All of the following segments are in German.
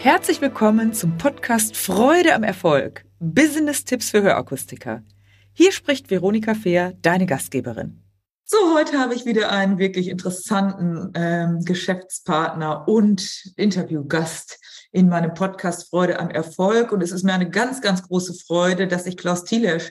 Herzlich willkommen zum Podcast Freude am Erfolg. Business-Tipps für Hörakustiker. Hier spricht Veronika Fehr, deine Gastgeberin. So, heute habe ich wieder einen wirklich interessanten ähm, Geschäftspartner und Interviewgast in meinem Podcast Freude am Erfolg. Und es ist mir eine ganz, ganz große Freude, dass ich Klaus Thielesch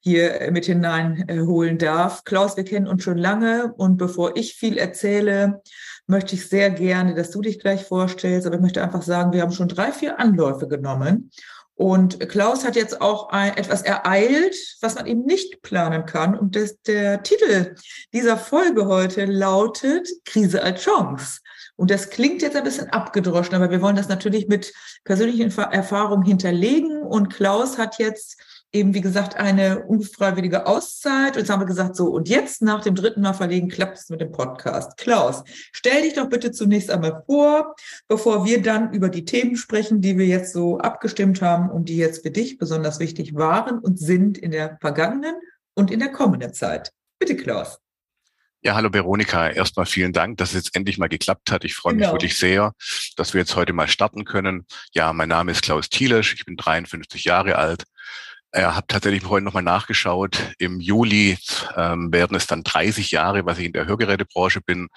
hier äh, mit hineinholen darf. Klaus, wir kennen uns schon lange und bevor ich viel erzähle, möchte ich sehr gerne, dass du dich gleich vorstellst, aber ich möchte einfach sagen, wir haben schon drei, vier Anläufe genommen. Und Klaus hat jetzt auch ein, etwas ereilt, was man eben nicht planen kann. Und das, der Titel dieser Folge heute lautet Krise als Chance. Und das klingt jetzt ein bisschen abgedroschen, aber wir wollen das natürlich mit persönlichen Erfahrungen hinterlegen. Und Klaus hat jetzt eben, wie gesagt, eine unfreiwillige Auszeit. Und jetzt haben wir gesagt, so, und jetzt nach dem dritten Mal verlegen, klappt es mit dem Podcast. Klaus, stell dich doch bitte zunächst einmal vor, bevor wir dann über die Themen sprechen, die wir jetzt so abgestimmt haben und die jetzt für dich besonders wichtig waren und sind in der vergangenen und in der kommenden Zeit. Bitte, Klaus. Ja, hallo Veronika. Erstmal vielen Dank, dass es jetzt endlich mal geklappt hat. Ich freue genau. mich wirklich sehr, dass wir jetzt heute mal starten können. Ja, mein Name ist Klaus Thielesch. Ich bin 53 Jahre alt, ich habe tatsächlich vorhin nochmal nachgeschaut. Im Juli ähm, werden es dann 30 Jahre, was ich in der Hörgerätebranche bin.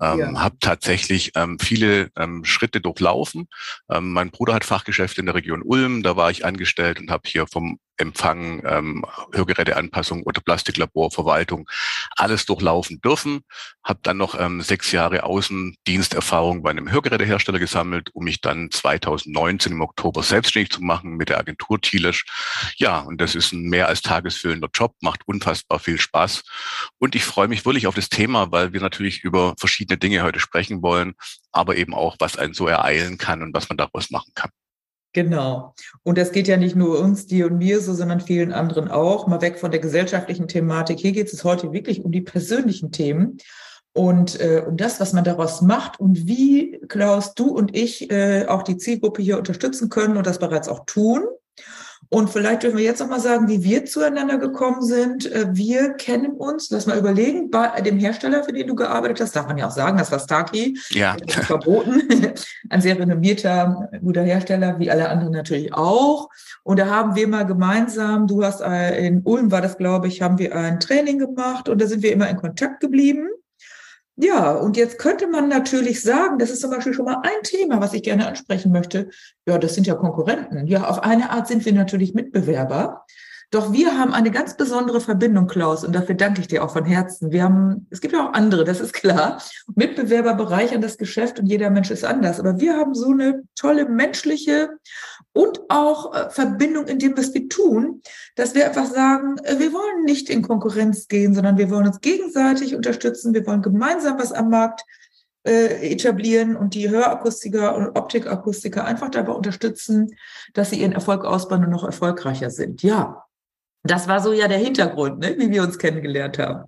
Ähm, ja. Habe tatsächlich ähm, viele ähm, Schritte durchlaufen. Ähm, mein Bruder hat Fachgeschäfte in der Region Ulm. Da war ich angestellt und habe hier vom Empfang, ähm, Hörgeräteanpassung oder Plastiklabor, Verwaltung, alles durchlaufen dürfen. Habe dann noch ähm, sechs Jahre Außendiensterfahrung bei einem Hörgerätehersteller gesammelt, um mich dann 2019 im Oktober selbstständig zu machen mit der Agentur Thielisch. Ja, und das ist ein mehr als tagesfüllender Job, macht unfassbar viel Spaß. Und ich freue mich wirklich auf das Thema, weil wir natürlich über verschiedene Dinge heute sprechen wollen, aber eben auch, was einen so ereilen kann und was man daraus machen kann. Genau. Und das geht ja nicht nur uns, dir und mir so, sondern vielen anderen auch. Mal weg von der gesellschaftlichen Thematik. Hier geht es heute wirklich um die persönlichen Themen und äh, um das, was man daraus macht und wie, Klaus, du und ich äh, auch die Zielgruppe hier unterstützen können und das bereits auch tun. Und vielleicht dürfen wir jetzt noch mal sagen, wie wir zueinander gekommen sind. Äh, wir kennen uns, lass mal überlegen, bei dem Hersteller, für den du gearbeitet hast, darf man ja auch sagen, das war Starkey. Ja. Verboten. Ein sehr renommierter, guter Hersteller, wie alle anderen natürlich auch. Und da haben wir mal gemeinsam, du hast äh, in Ulm war das, glaube ich, haben wir ein Training gemacht und da sind wir immer in Kontakt geblieben. Ja, und jetzt könnte man natürlich sagen, das ist zum Beispiel schon mal ein Thema, was ich gerne ansprechen möchte. Ja, das sind ja Konkurrenten. Ja, auf eine Art sind wir natürlich Mitbewerber. Doch wir haben eine ganz besondere Verbindung, Klaus, und dafür danke ich dir auch von Herzen. Wir haben, es gibt ja auch andere, das ist klar. Mitbewerber bereichern das Geschäft und jeder Mensch ist anders. Aber wir haben so eine tolle menschliche und auch äh, Verbindung in dem, was wir tun, dass wir einfach sagen, äh, wir wollen nicht in Konkurrenz gehen, sondern wir wollen uns gegenseitig unterstützen. Wir wollen gemeinsam was am Markt äh, etablieren und die Hörakustiker und Optikakustiker einfach dabei unterstützen, dass sie ihren Erfolg ausbauen und noch erfolgreicher sind. Ja, das war so ja der Hintergrund, ne, wie wir uns kennengelernt haben.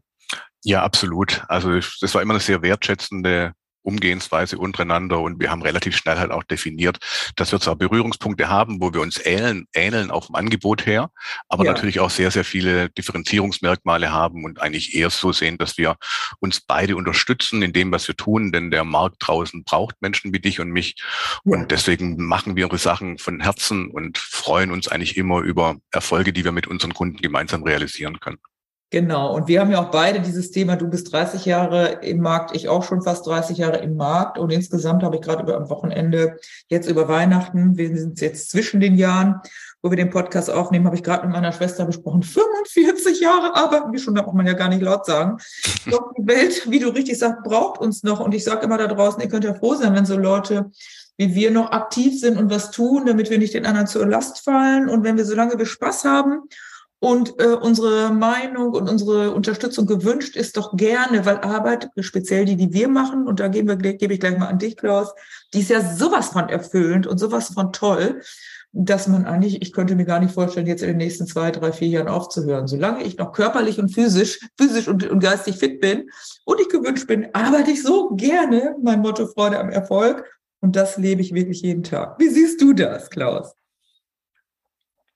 Ja, absolut. Also das war immer eine sehr wertschätzende Umgehensweise untereinander und wir haben relativ schnell halt auch definiert, dass wir zwar Berührungspunkte haben, wo wir uns ähneln, ähneln auf dem Angebot her, aber ja. natürlich auch sehr, sehr viele Differenzierungsmerkmale haben und eigentlich eher so sehen, dass wir uns beide unterstützen in dem, was wir tun, denn der Markt draußen braucht Menschen wie dich und mich ja. und deswegen machen wir unsere Sachen von Herzen und freuen uns eigentlich immer über Erfolge, die wir mit unseren Kunden gemeinsam realisieren können. Genau. Und wir haben ja auch beide dieses Thema, du bist 30 Jahre im Markt, ich auch schon fast 30 Jahre im Markt. Und insgesamt habe ich gerade über am Wochenende, jetzt über Weihnachten, wir sind jetzt zwischen den Jahren, wo wir den Podcast aufnehmen, habe ich gerade mit meiner Schwester besprochen, 45 Jahre arbeiten wir schon, da braucht man ja gar nicht laut sagen. Doch die Welt, wie du richtig sagst, braucht uns noch. Und ich sage immer da draußen, ihr könnt ja froh sein, wenn so Leute wie wir noch aktiv sind und was tun, damit wir nicht den anderen zur Last fallen. Und wenn wir, solange wir Spaß haben und äh, unsere Meinung und unsere Unterstützung gewünscht ist doch gerne, weil Arbeit, speziell die, die wir machen, und da geben wir, gebe ich gleich mal an dich, Klaus, die ist ja sowas von erfüllend und sowas von toll, dass man eigentlich, ich könnte mir gar nicht vorstellen, jetzt in den nächsten zwei, drei, vier Jahren aufzuhören. Solange ich noch körperlich und physisch, physisch und, und geistig fit bin und ich gewünscht bin, arbeite ich so gerne, mein Motto Freude am Erfolg. Und das lebe ich wirklich jeden Tag. Wie siehst du das, Klaus?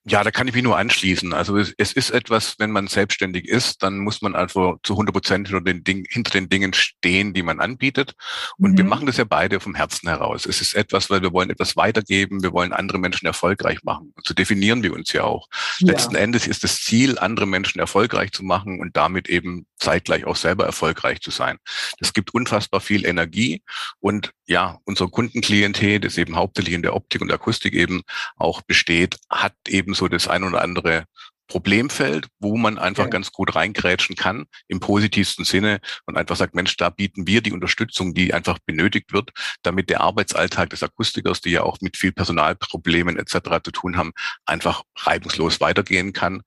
Ja, da kann ich mich nur anschließen. Also es, es, ist etwas, wenn man selbstständig ist, dann muss man also zu 100 Prozent hinter hinter den Dingen stehen, die man anbietet. Und mhm. wir machen das ja beide vom Herzen heraus. Es ist etwas, weil wir wollen etwas weitergeben, wir wollen andere Menschen erfolgreich machen. Und so definieren wir uns ja auch. Ja. Letzten Endes ist das Ziel, andere Menschen erfolgreich zu machen und damit eben zeitgleich auch selber erfolgreich zu sein. Das gibt unfassbar viel Energie und ja, unser Kundenklientel, das eben hauptsächlich in der Optik und Akustik eben auch besteht, hat eben so das ein oder andere Problemfeld, wo man einfach ja. ganz gut reingrätschen kann, im positivsten Sinne und einfach sagt, Mensch, da bieten wir die Unterstützung, die einfach benötigt wird, damit der Arbeitsalltag des Akustikers, die ja auch mit viel Personalproblemen etc. zu tun haben, einfach reibungslos weitergehen kann.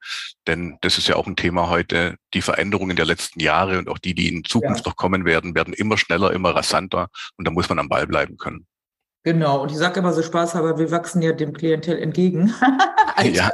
Denn das ist ja auch ein Thema heute. Die Veränderungen der letzten Jahre und auch die, die in Zukunft ja. noch kommen werden, werden immer schneller, immer rasanter und da muss man am Ball bleiben können. Genau, und ich sage immer so spaßhalber, wir wachsen ja dem Klientel entgegen. ja.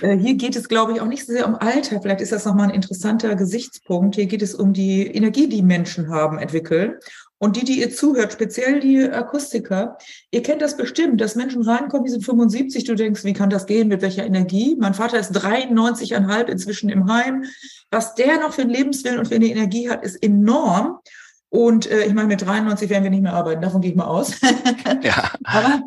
Äh, hier geht es, glaube ich, auch nicht so sehr um Alter. Vielleicht ist das nochmal ein interessanter Gesichtspunkt. Hier geht es um die Energie, die Menschen haben, entwickeln. Und die, die ihr zuhört, speziell die Akustiker, ihr kennt das bestimmt, dass Menschen reinkommen, die sind 75, du denkst, wie kann das gehen, mit welcher Energie? Mein Vater ist 93,5 inzwischen im Heim. Was der noch für einen Lebenswillen und für eine Energie hat, ist enorm. Und äh, ich meine, mit 93 werden wir nicht mehr arbeiten, davon gehe ich mal aus. ja. Aber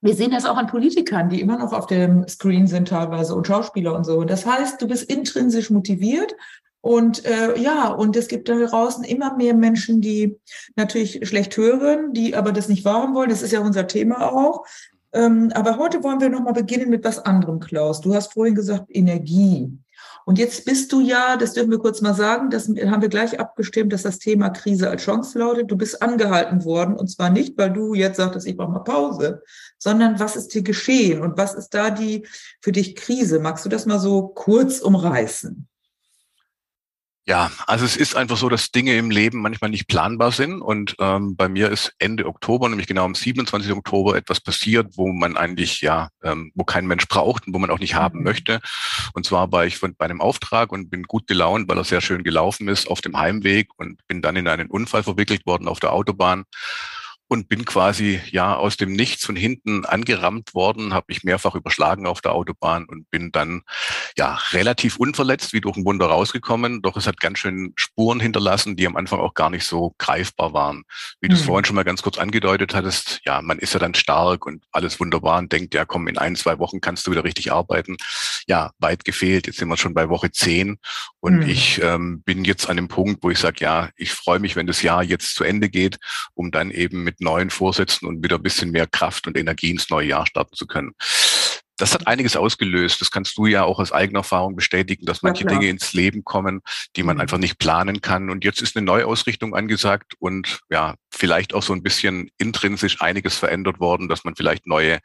wir sehen das auch an Politikern, die immer noch auf dem Screen sind teilweise und Schauspieler und so. Das heißt, du bist intrinsisch motiviert und äh, ja, und es gibt da draußen immer mehr Menschen, die natürlich schlecht hören, die aber das nicht wahren wollen. Das ist ja unser Thema auch. Ähm, aber heute wollen wir nochmal beginnen mit was anderem, Klaus. Du hast vorhin gesagt Energie. Und jetzt bist du ja, das dürfen wir kurz mal sagen, das haben wir gleich abgestimmt, dass das Thema Krise als Chance lautet. Du bist angehalten worden und zwar nicht, weil du jetzt sagtest, ich brauche mal Pause, sondern was ist dir geschehen und was ist da die für dich Krise? Magst du das mal so kurz umreißen? Ja, also es ist einfach so, dass Dinge im Leben manchmal nicht planbar sind. Und ähm, bei mir ist Ende Oktober, nämlich genau am 27. Oktober, etwas passiert, wo man eigentlich, ja, ähm, wo kein Mensch braucht und wo man auch nicht haben mhm. möchte. Und zwar war ich von, bei einem Auftrag und bin gut gelaunt, weil er sehr schön gelaufen ist auf dem Heimweg und bin dann in einen Unfall verwickelt worden auf der Autobahn und bin quasi ja aus dem Nichts von hinten angerammt worden, habe mich mehrfach überschlagen auf der Autobahn und bin dann ja relativ unverletzt wie durch ein Wunder rausgekommen. Doch es hat ganz schön Spuren hinterlassen, die am Anfang auch gar nicht so greifbar waren. Wie du es mhm. vorhin schon mal ganz kurz angedeutet hattest, ja, man ist ja dann stark und alles wunderbar und denkt, ja komm, in ein, zwei Wochen kannst du wieder richtig arbeiten. Ja, weit gefehlt. Jetzt sind wir schon bei Woche zehn und mhm. ich ähm, bin jetzt an dem Punkt, wo ich sage, ja, ich freue mich, wenn das Jahr jetzt zu Ende geht, um dann eben mit neuen Vorsätzen und wieder ein bisschen mehr Kraft und Energie ins neue Jahr starten zu können. Das hat einiges ausgelöst. Das kannst du ja auch aus eigener Erfahrung bestätigen, dass manche ja, Dinge ins Leben kommen, die man mhm. einfach nicht planen kann. Und jetzt ist eine Neuausrichtung angesagt und ja, vielleicht auch so ein bisschen intrinsisch einiges verändert worden, dass man vielleicht neue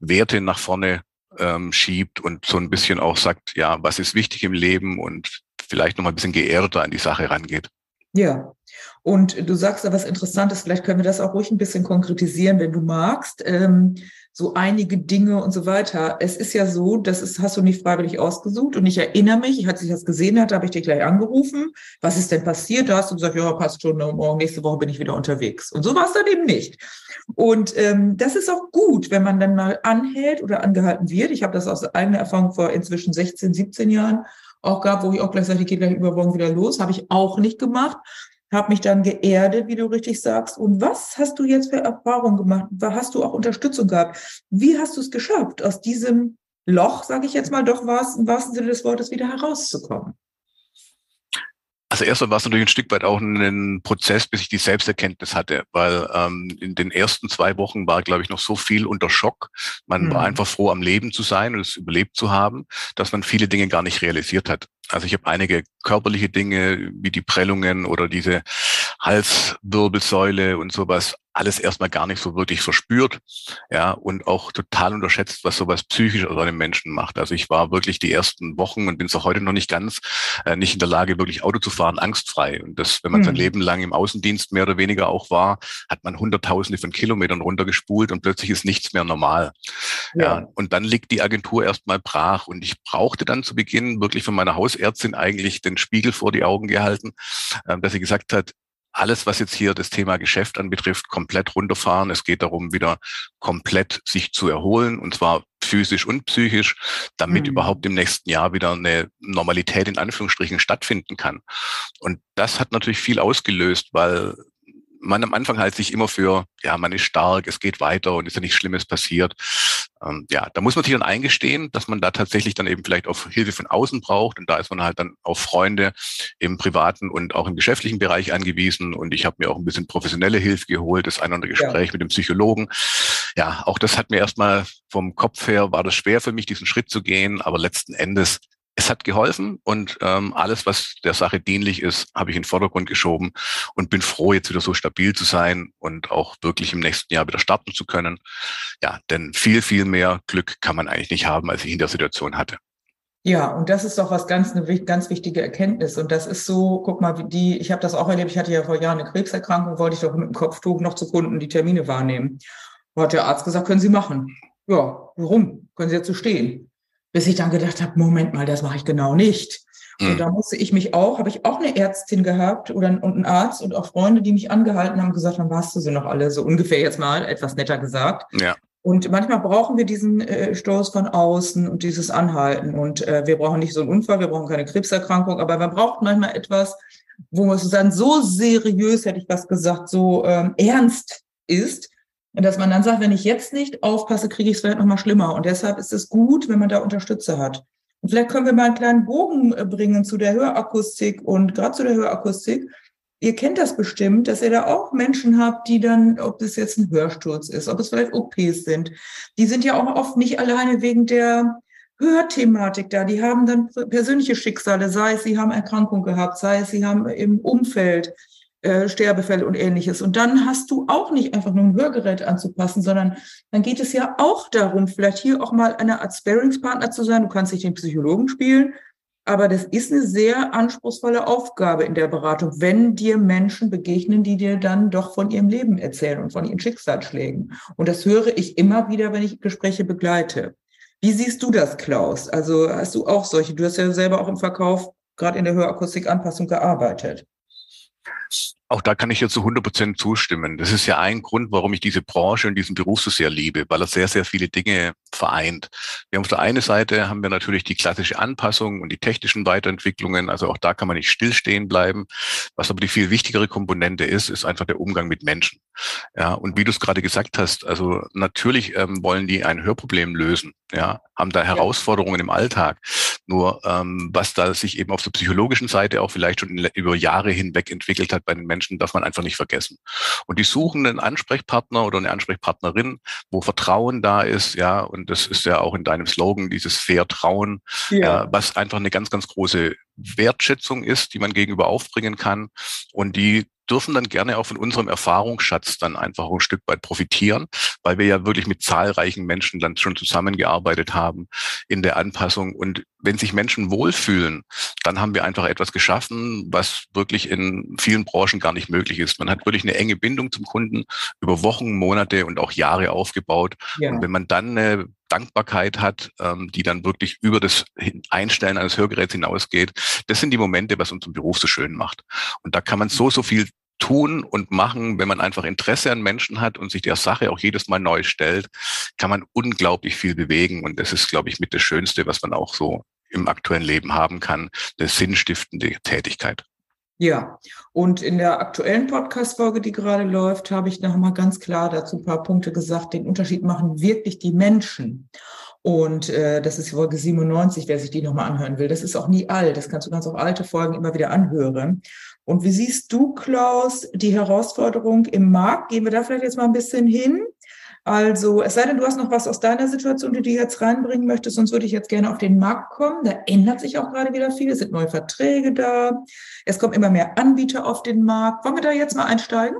Werte nach vorne ähm, schiebt und so ein bisschen auch sagt, ja, was ist wichtig im Leben und vielleicht noch mal ein bisschen geerdeter an die Sache rangeht. Ja, und du sagst da was Interessantes, vielleicht können wir das auch ruhig ein bisschen konkretisieren, wenn du magst. Ähm, so einige Dinge und so weiter. Es ist ja so, das ist, hast du nicht freiwillig ausgesucht und ich erinnere mich, als ich das gesehen hatte, habe ich dich gleich angerufen. Was ist denn passiert? Da hast du gesagt, ja, passt schon, morgen, nächste Woche bin ich wieder unterwegs. Und so war es dann eben nicht. Und ähm, das ist auch gut, wenn man dann mal anhält oder angehalten wird. Ich habe das aus eigener Erfahrung vor inzwischen 16, 17 Jahren auch gehabt, wo ich auch gleich sagte, ich gehe gleich übermorgen wieder los. Habe ich auch nicht gemacht habe mich dann geerdet, wie du richtig sagst. Und was hast du jetzt für Erfahrungen gemacht? Hast du auch Unterstützung gehabt? Wie hast du es geschafft, aus diesem Loch, sage ich jetzt mal, doch was im wahrsten Sinne des Wortes wieder herauszukommen? Also erstmal war es natürlich ein Stück weit auch ein Prozess, bis ich die Selbsterkenntnis hatte, weil ähm, in den ersten zwei Wochen war, glaube ich, noch so viel unter Schock. Man mhm. war einfach froh, am Leben zu sein und es überlebt zu haben, dass man viele Dinge gar nicht realisiert hat. Also ich habe einige körperliche Dinge wie die Prellungen oder diese Halswirbelsäule und sowas alles erstmal gar nicht so wirklich verspürt, ja, und auch total unterschätzt, was sowas psychisch aus einem Menschen macht. Also ich war wirklich die ersten Wochen und bin es auch heute noch nicht ganz, äh, nicht in der Lage, wirklich Auto zu fahren, angstfrei. Und das, wenn man mhm. sein Leben lang im Außendienst mehr oder weniger auch war, hat man Hunderttausende von Kilometern runtergespult und plötzlich ist nichts mehr normal. Ja. ja und dann liegt die Agentur erstmal brach und ich brauchte dann zu Beginn wirklich von meiner Hausärztin eigentlich den Spiegel vor die Augen gehalten, äh, dass sie gesagt hat, alles, was jetzt hier das Thema Geschäft anbetrifft, komplett runterfahren. Es geht darum, wieder komplett sich zu erholen und zwar physisch und psychisch, damit mhm. überhaupt im nächsten Jahr wieder eine Normalität in Anführungsstrichen stattfinden kann. Und das hat natürlich viel ausgelöst, weil man am Anfang halt sich immer für, ja, man ist stark, es geht weiter und ist ja nichts Schlimmes passiert. Ähm, ja, da muss man sich dann eingestehen, dass man da tatsächlich dann eben vielleicht auf Hilfe von außen braucht. Und da ist man halt dann auf Freunde im privaten und auch im geschäftlichen Bereich angewiesen. Und ich habe mir auch ein bisschen professionelle Hilfe geholt, das ein oder andere Gespräch ja. mit dem Psychologen. Ja, auch das hat mir erstmal vom Kopf her, war das schwer für mich, diesen Schritt zu gehen. Aber letzten Endes es hat geholfen und ähm, alles, was der Sache dienlich ist, habe ich in den Vordergrund geschoben und bin froh, jetzt wieder so stabil zu sein und auch wirklich im nächsten Jahr wieder starten zu können. Ja, denn viel, viel mehr Glück kann man eigentlich nicht haben, als ich in der Situation hatte. Ja, und das ist doch was ganz eine ganz wichtige Erkenntnis. Und das ist so, guck mal, die, ich habe das auch erlebt, ich hatte ja vor Jahren eine Krebserkrankung, wollte ich doch mit dem Kopftuch noch zu Kunden die Termine wahrnehmen. Da hat der Arzt gesagt, können Sie machen. Ja, warum? Können Sie jetzt so stehen? Bis ich dann gedacht habe, Moment mal, das mache ich genau nicht. Mhm. Und da musste ich mich auch, habe ich auch eine Ärztin gehabt oder und einen Arzt und auch Freunde, die mich angehalten haben, gesagt haben, warst du sie noch alle, so ungefähr jetzt mal, etwas netter gesagt. Ja. Und manchmal brauchen wir diesen äh, Stoß von außen und dieses Anhalten. Und äh, wir brauchen nicht so einen Unfall, wir brauchen keine Krebserkrankung, aber man braucht manchmal etwas, wo es dann so seriös, hätte ich was gesagt, so ähm, ernst ist, und dass man dann sagt, wenn ich jetzt nicht aufpasse, kriege ich es vielleicht noch mal schlimmer. Und deshalb ist es gut, wenn man da Unterstützer hat. Und vielleicht können wir mal einen kleinen Bogen äh, bringen zu der Hörakustik und gerade zu der Hörakustik. Ihr kennt das bestimmt, dass ihr da auch Menschen habt, die dann, ob das jetzt ein Hörsturz ist, ob es vielleicht OPs sind, die sind ja auch oft nicht alleine wegen der Hörthematik da. Die haben dann persönliche Schicksale, sei es, sie haben Erkrankung gehabt, sei es, sie haben im Umfeld äh, Sterbefälle und ähnliches. Und dann hast du auch nicht einfach nur ein Hörgerät anzupassen, sondern dann geht es ja auch darum, vielleicht hier auch mal eine Art Sparingspartner zu sein. Du kannst nicht den Psychologen spielen, aber das ist eine sehr anspruchsvolle Aufgabe in der Beratung, wenn dir Menschen begegnen, die dir dann doch von ihrem Leben erzählen und von ihren Schicksalsschlägen. Und das höre ich immer wieder, wenn ich Gespräche begleite. Wie siehst du das, Klaus? Also hast du auch solche? Du hast ja selber auch im Verkauf, gerade in der Hörakustikanpassung gearbeitet. Auch da kann ich dir zu 100 Prozent zustimmen. Das ist ja ein Grund, warum ich diese Branche und diesen Beruf so sehr liebe, weil er sehr, sehr viele Dinge vereint. Wir haben auf der einen Seite haben wir natürlich die klassische Anpassung und die technischen Weiterentwicklungen. Also auch da kann man nicht stillstehen bleiben. Was aber die viel wichtigere Komponente ist, ist einfach der Umgang mit Menschen. Ja, und wie du es gerade gesagt hast, also natürlich ähm, wollen die ein Hörproblem lösen. Ja, haben da Herausforderungen im Alltag. Nur ähm, was da sich eben auf der psychologischen Seite auch vielleicht schon über Jahre hinweg entwickelt hat bei den Menschen, darf man einfach nicht vergessen. Und die suchen einen Ansprechpartner oder eine Ansprechpartnerin, wo Vertrauen da ist, ja, und das ist ja auch in deinem Slogan, dieses Vertrauen, ja. äh, was einfach eine ganz, ganz große Wertschätzung ist, die man gegenüber aufbringen kann und die dürfen dann gerne auch von unserem Erfahrungsschatz dann einfach ein Stück weit profitieren, weil wir ja wirklich mit zahlreichen Menschen dann schon zusammengearbeitet haben in der Anpassung. Und wenn sich Menschen wohlfühlen, dann haben wir einfach etwas geschaffen, was wirklich in vielen Branchen gar nicht möglich ist. Man hat wirklich eine enge Bindung zum Kunden über Wochen, Monate und auch Jahre aufgebaut. Ja. Und wenn man dann eine Dankbarkeit hat, ähm, die dann wirklich über das Einstellen eines Hörgeräts hinausgeht. Das sind die Momente, was unseren Beruf so schön macht. Und da kann man so, so viel tun und machen, wenn man einfach Interesse an Menschen hat und sich der Sache auch jedes Mal neu stellt, kann man unglaublich viel bewegen. Und das ist, glaube ich, mit das Schönste, was man auch so im aktuellen Leben haben kann, eine sinnstiftende Tätigkeit. Ja, und in der aktuellen Podcast-Folge, die gerade läuft, habe ich noch mal ganz klar dazu ein paar Punkte gesagt. Den Unterschied machen wirklich die Menschen. Und äh, das ist Folge 97, wer sich die nochmal anhören will. Das ist auch nie alt. Das kannst du ganz auf alte Folgen immer wieder anhören. Und wie siehst du, Klaus, die Herausforderung im Markt? Gehen wir da vielleicht jetzt mal ein bisschen hin? Also, es sei denn, du hast noch was aus deiner Situation, die du jetzt reinbringen möchtest, sonst würde ich jetzt gerne auf den Markt kommen. Da ändert sich auch gerade wieder viel. Es sind neue Verträge da. Es kommen immer mehr Anbieter auf den Markt. Wollen wir da jetzt mal einsteigen?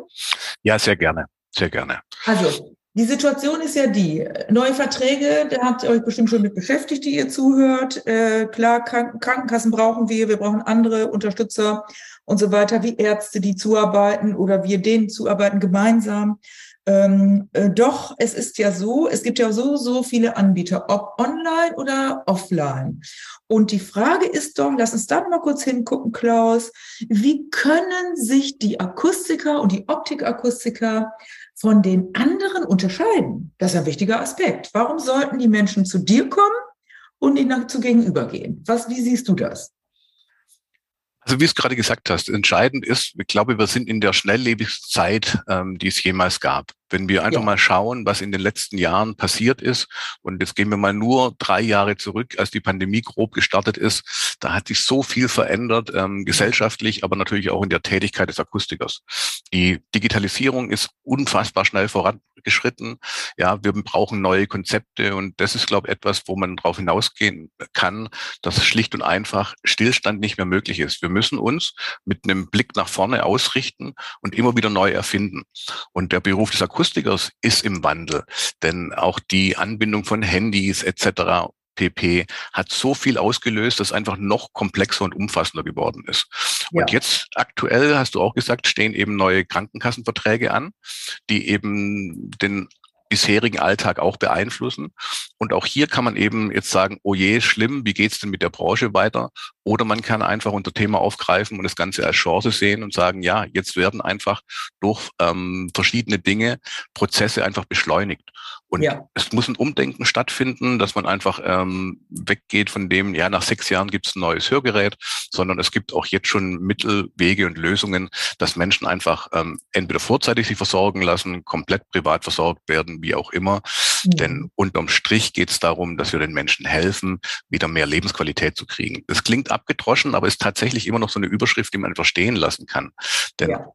Ja, sehr gerne. Sehr gerne. Also, die Situation ist ja die, neue Verträge, da habt ihr euch bestimmt schon mit beschäftigt, die ihr zuhört. Äh, klar, Krankenkassen brauchen wir, wir brauchen andere Unterstützer und so weiter, wie Ärzte, die zuarbeiten oder wir denen zuarbeiten gemeinsam. Ähm, äh, doch, es ist ja so, es gibt ja so, so viele Anbieter, ob online oder offline. Und die Frage ist doch, lass uns da mal kurz hingucken, Klaus, wie können sich die Akustiker und die Optikakustiker von den anderen unterscheiden? Das ist ein wichtiger Aspekt. Warum sollten die Menschen zu dir kommen und ihnen zu gegenübergehen? Was, wie siehst du das? Also wie es gerade gesagt hast, entscheidend ist, ich glaube, wir sind in der schnelllebigsten Zeit, ähm, die es jemals gab. Wenn wir einfach ja. mal schauen, was in den letzten Jahren passiert ist, und jetzt gehen wir mal nur drei Jahre zurück, als die Pandemie grob gestartet ist, da hat sich so viel verändert, ähm, gesellschaftlich, aber natürlich auch in der Tätigkeit des Akustikers. Die Digitalisierung ist unfassbar schnell vorangeschritten. Ja, wir brauchen neue Konzepte und das ist, glaube ich, etwas, wo man darauf hinausgehen kann, dass schlicht und einfach Stillstand nicht mehr möglich ist. Wir müssen uns mit einem Blick nach vorne ausrichten und immer wieder neu erfinden. Und der Beruf des Akustikers Akustikers ist im Wandel, denn auch die Anbindung von Handys etc. pp. hat so viel ausgelöst, dass einfach noch komplexer und umfassender geworden ist. Ja. Und jetzt aktuell, hast du auch gesagt, stehen eben neue Krankenkassenverträge an, die eben den bisherigen Alltag auch beeinflussen. Und auch hier kann man eben jetzt sagen, oh je, schlimm, wie geht's denn mit der Branche weiter? Oder man kann einfach unser Thema aufgreifen und das Ganze als Chance sehen und sagen, ja, jetzt werden einfach durch ähm, verschiedene Dinge Prozesse einfach beschleunigt. Und ja. es muss ein Umdenken stattfinden, dass man einfach ähm, weggeht von dem, ja, nach sechs Jahren gibt es ein neues Hörgerät, sondern es gibt auch jetzt schon Mittel, Wege und Lösungen, dass Menschen einfach ähm, entweder vorzeitig sich versorgen lassen, komplett privat versorgt werden, wie auch immer. Mhm. Denn unterm Strich geht es darum, dass wir den Menschen helfen, wieder mehr Lebensqualität zu kriegen. Das klingt abgedroschen, aber ist tatsächlich immer noch so eine Überschrift, die man einfach stehen lassen kann. Denn ja.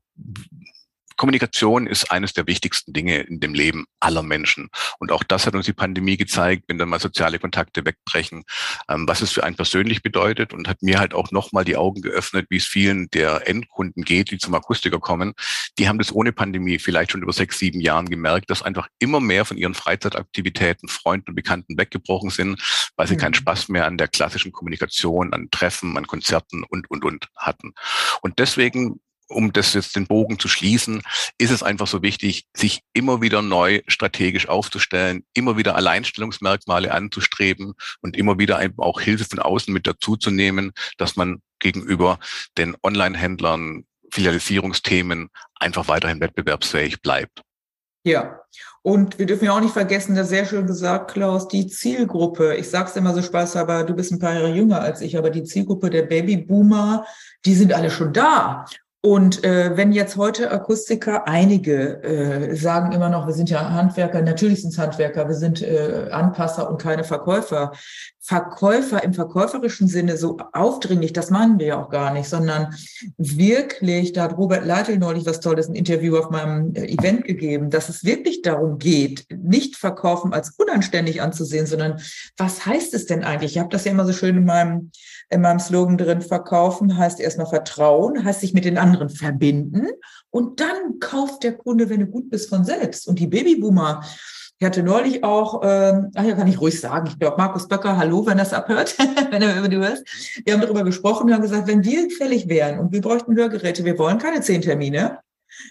Kommunikation ist eines der wichtigsten Dinge in dem Leben aller Menschen. Und auch das hat uns die Pandemie gezeigt, wenn dann mal soziale Kontakte wegbrechen, ähm, was es für einen persönlich bedeutet und hat mir halt auch nochmal die Augen geöffnet, wie es vielen der Endkunden geht, die zum Akustiker kommen. Die haben das ohne Pandemie vielleicht schon über sechs, sieben Jahren gemerkt, dass einfach immer mehr von ihren Freizeitaktivitäten, Freunden und Bekannten weggebrochen sind, weil sie mhm. keinen Spaß mehr an der klassischen Kommunikation, an Treffen, an Konzerten und, und, und hatten. Und deswegen um das jetzt den Bogen zu schließen, ist es einfach so wichtig, sich immer wieder neu strategisch aufzustellen, immer wieder Alleinstellungsmerkmale anzustreben und immer wieder auch Hilfe von außen mit dazuzunehmen, dass man gegenüber den Online-Händlern, Filialisierungsthemen einfach weiterhin wettbewerbsfähig bleibt. Ja, und wir dürfen ja auch nicht vergessen, das sehr schön gesagt, Klaus, die Zielgruppe. Ich sag's immer so Spaß, aber du bist ein paar Jahre jünger als ich, aber die Zielgruppe der Babyboomer, die sind alle schon da. Und äh, wenn jetzt heute Akustiker, einige äh, sagen immer noch, wir sind ja Handwerker, natürlich sind es Handwerker, wir sind äh, Anpasser und keine Verkäufer. Verkäufer im verkäuferischen Sinne so aufdringlich, das meinen wir ja auch gar nicht, sondern wirklich, da hat Robert Leitl neulich was Tolles, ein Interview auf meinem äh, Event gegeben, dass es wirklich darum geht, nicht Verkaufen als unanständig anzusehen, sondern was heißt es denn eigentlich? Ich habe das ja immer so schön in meinem in meinem Slogan drin, verkaufen heißt erstmal Vertrauen, heißt sich mit den anderen verbinden und dann kauft der Kunde, wenn du gut bist, von selbst. Und die Babyboomer, ich hatte neulich auch, ähm, ach ja, kann ich ruhig sagen, ich glaube, Markus Böcker, hallo, wenn das abhört, wenn er über du hörst. Wir haben darüber gesprochen, wir haben gesagt, wenn wir fällig wären und wir bräuchten Hörgeräte, wir wollen keine zehn Termine,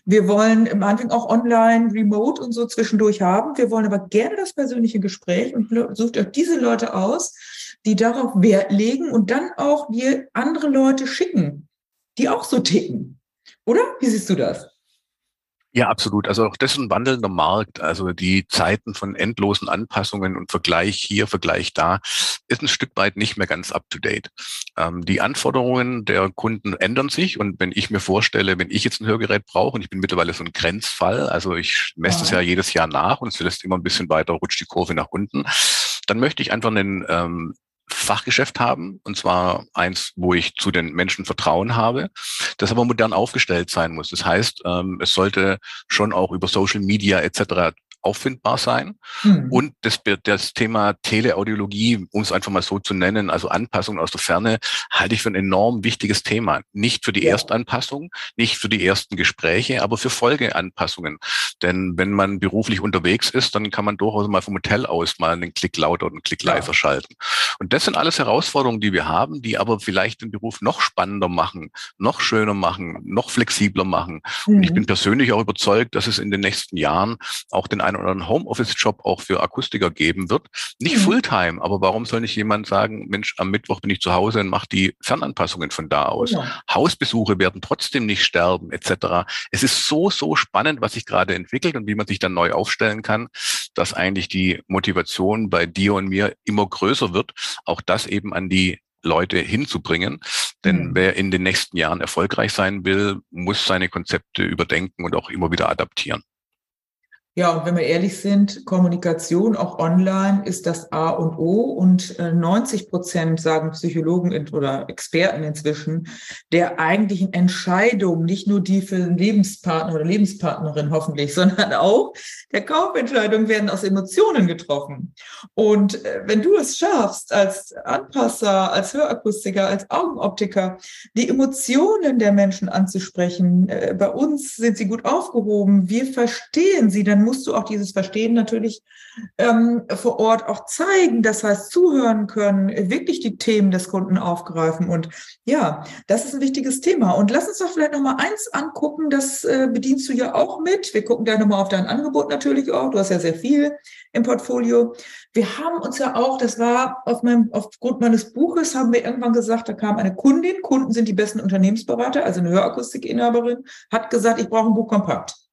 wir wollen im Anfang auch online, remote und so zwischendurch haben. Wir wollen aber gerne das persönliche Gespräch und sucht euch diese Leute aus, die darauf Wert legen und dann auch dir andere Leute schicken, die auch so ticken. Oder? Wie siehst du das? Ja, absolut. Also auch das ist ein wandelnder Markt. Also die Zeiten von endlosen Anpassungen und Vergleich hier, Vergleich da, ist ein Stück weit nicht mehr ganz up-to-date. Ähm, die Anforderungen der Kunden ändern sich und wenn ich mir vorstelle, wenn ich jetzt ein Hörgerät brauche und ich bin mittlerweile so ein Grenzfall, also ich messe es ja. ja jedes Jahr nach und es lässt immer ein bisschen weiter, rutscht die Kurve nach unten, dann möchte ich einfach einen ähm, Fachgeschäft haben, und zwar eins, wo ich zu den Menschen Vertrauen habe, das aber modern aufgestellt sein muss. Das heißt, ähm, es sollte schon auch über Social Media etc auffindbar sein. Mhm. Und das, das Thema Teleaudiologie, um es einfach mal so zu nennen, also Anpassung aus der Ferne, halte ich für ein enorm wichtiges Thema. Nicht für die ja. Erstanpassung, nicht für die ersten Gespräche, aber für Folgeanpassungen. Denn wenn man beruflich unterwegs ist, dann kann man durchaus mal vom Hotel aus mal einen Klick lauter und einen Klick leiser ja. schalten. Und das sind alles Herausforderungen, die wir haben, die aber vielleicht den Beruf noch spannender machen, noch schöner machen, noch flexibler machen. Mhm. Und ich mhm. bin persönlich auch überzeugt, dass es in den nächsten Jahren auch den einen oder anderen Homeoffice-Job auch für Akustiker geben wird. Nicht mhm. Fulltime, aber warum soll nicht jemand sagen, Mensch, am Mittwoch bin ich zu Hause und mache die Fernanpassungen von da aus. Ja. Hausbesuche werden trotzdem nicht sterben, etc. Es ist so, so spannend, was sich gerade entwickelt und wie man sich dann neu aufstellen kann, dass eigentlich die Motivation bei dir und mir immer größer wird, auch das eben an die Leute hinzubringen. Denn mhm. wer in den nächsten Jahren erfolgreich sein will, muss seine Konzepte überdenken und auch immer wieder adaptieren. Ja, und wenn wir ehrlich sind, Kommunikation auch online ist das A und O. Und 90 äh, Prozent sagen Psychologen oder Experten inzwischen, der eigentlichen Entscheidung, nicht nur die für den Lebenspartner oder Lebenspartnerin hoffentlich, sondern auch der Kaufentscheidung werden aus Emotionen getroffen. Und äh, wenn du es schaffst, als Anpasser, als Hörakustiker, als Augenoptiker, die Emotionen der Menschen anzusprechen, äh, bei uns sind sie gut aufgehoben, wir verstehen sie, dann musst du auch dieses Verstehen natürlich ähm, vor Ort auch zeigen. Das heißt, zuhören können, wirklich die Themen des Kunden aufgreifen. Und ja, das ist ein wichtiges Thema. Und lass uns doch vielleicht noch mal eins angucken. Das äh, bedienst du ja auch mit. Wir gucken gleich noch mal auf dein Angebot natürlich auch. Du hast ja sehr viel im Portfolio. Wir haben uns ja auch, das war auf meinem, aufgrund meines Buches, haben wir irgendwann gesagt, da kam eine Kundin, Kunden sind die besten Unternehmensberater, also eine Hörakustikinhaberin, hat gesagt, ich brauche ein Buch kompakt.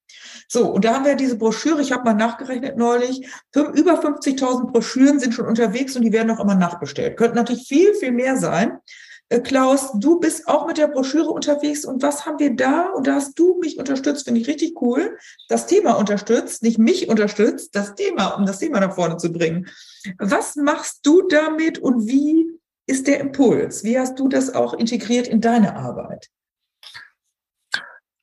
So, und da haben wir diese Broschüre, ich habe mal nachgerechnet neulich, über 50.000 Broschüren sind schon unterwegs und die werden auch immer nachbestellt. Könnten natürlich viel, viel mehr sein. Äh, Klaus, du bist auch mit der Broschüre unterwegs und was haben wir da? Und da hast du mich unterstützt, finde ich richtig cool. Das Thema unterstützt, nicht mich unterstützt, das Thema, um das Thema nach vorne zu bringen. Was machst du damit und wie ist der Impuls? Wie hast du das auch integriert in deine Arbeit?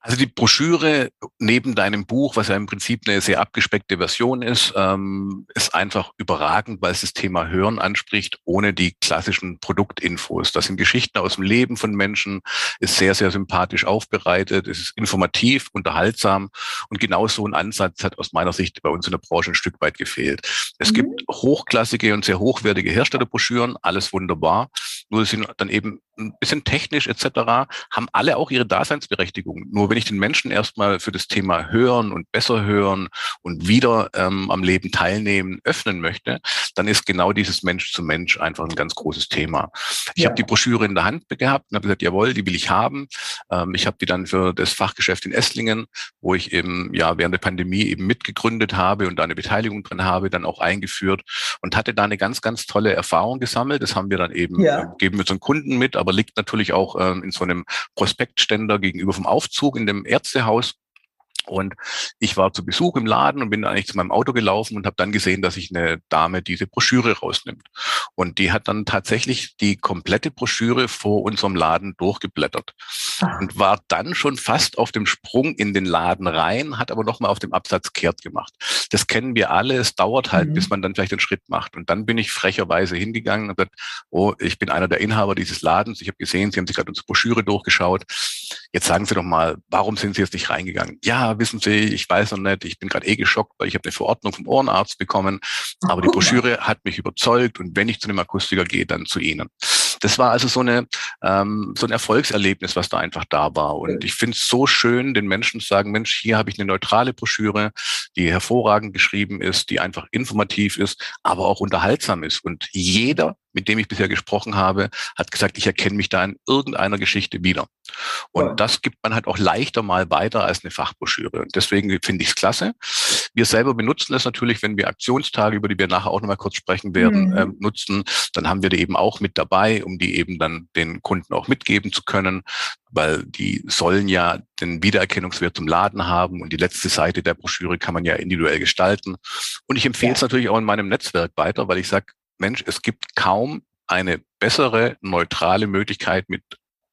Also die Broschüre neben deinem Buch, was ja im Prinzip eine sehr abgespeckte Version ist, ähm, ist einfach überragend, weil es das Thema Hören anspricht, ohne die klassischen Produktinfos. Das sind Geschichten aus dem Leben von Menschen, ist sehr, sehr sympathisch aufbereitet, ist informativ, unterhaltsam und genau so ein Ansatz hat aus meiner Sicht bei uns in der Branche ein Stück weit gefehlt. Es mhm. gibt hochklassige und sehr hochwertige Herstellerbroschüren, alles wunderbar, nur sie sind dann eben ein bisschen technisch etc., haben alle auch ihre Daseinsberechtigung. Nur wenn ich den Menschen erstmal für das Thema Hören und besser hören und wieder ähm, am Leben teilnehmen öffnen möchte, dann ist genau dieses Mensch zu Mensch einfach ein ganz großes Thema. Ich ja. habe die Broschüre in der Hand gehabt und habe gesagt, jawohl, die will ich haben. Ähm, ich habe die dann für das Fachgeschäft in Esslingen, wo ich eben ja während der Pandemie eben mitgegründet habe und da eine Beteiligung drin habe, dann auch eingeführt und hatte da eine ganz, ganz tolle Erfahrung gesammelt. Das haben wir dann eben, ja. Geben wir unseren Kunden mit, aber liegt natürlich auch äh, in so einem Prospektständer gegenüber vom Aufzug in dem Ärztehaus. Und ich war zu Besuch im Laden und bin eigentlich zu meinem Auto gelaufen und habe dann gesehen, dass sich eine Dame diese Broschüre rausnimmt. Und die hat dann tatsächlich die komplette Broschüre vor unserem Laden durchgeblättert ah. und war dann schon fast auf dem Sprung in den Laden rein, hat aber nochmal auf dem Absatz kehrt gemacht. Das kennen wir alle. Es dauert halt, mhm. bis man dann vielleicht den Schritt macht. Und dann bin ich frecherweise hingegangen und gesagt, oh, ich bin einer der Inhaber dieses Ladens. Ich habe gesehen, Sie haben sich gerade unsere Broschüre durchgeschaut. Jetzt sagen Sie doch mal, warum sind Sie jetzt nicht reingegangen? Ja, wissen Sie, ich weiß noch nicht, ich bin gerade eh geschockt, weil ich habe eine Verordnung vom Ohrenarzt bekommen, aber die Broschüre hat mich überzeugt und wenn ich zu einem Akustiker gehe, dann zu Ihnen. Das war also so eine ähm, so ein Erfolgserlebnis, was da einfach da war. Und ich finde es so schön, den Menschen zu sagen, Mensch, hier habe ich eine neutrale Broschüre, die hervorragend geschrieben ist, die einfach informativ ist, aber auch unterhaltsam ist. Und jeder mit dem ich bisher gesprochen habe, hat gesagt, ich erkenne mich da in irgendeiner Geschichte wieder. Und ja. das gibt man halt auch leichter mal weiter als eine Fachbroschüre. Und deswegen finde ich es klasse. Wir selber benutzen es natürlich, wenn wir Aktionstage, über die wir nachher auch nochmal kurz sprechen werden, mhm. äh, nutzen, dann haben wir die eben auch mit dabei, um die eben dann den Kunden auch mitgeben zu können, weil die sollen ja den Wiedererkennungswert zum Laden haben und die letzte Seite der Broschüre kann man ja individuell gestalten. Und ich empfehle ja. es natürlich auch in meinem Netzwerk weiter, weil ich sage, Mensch, es gibt kaum eine bessere, neutrale Möglichkeit mit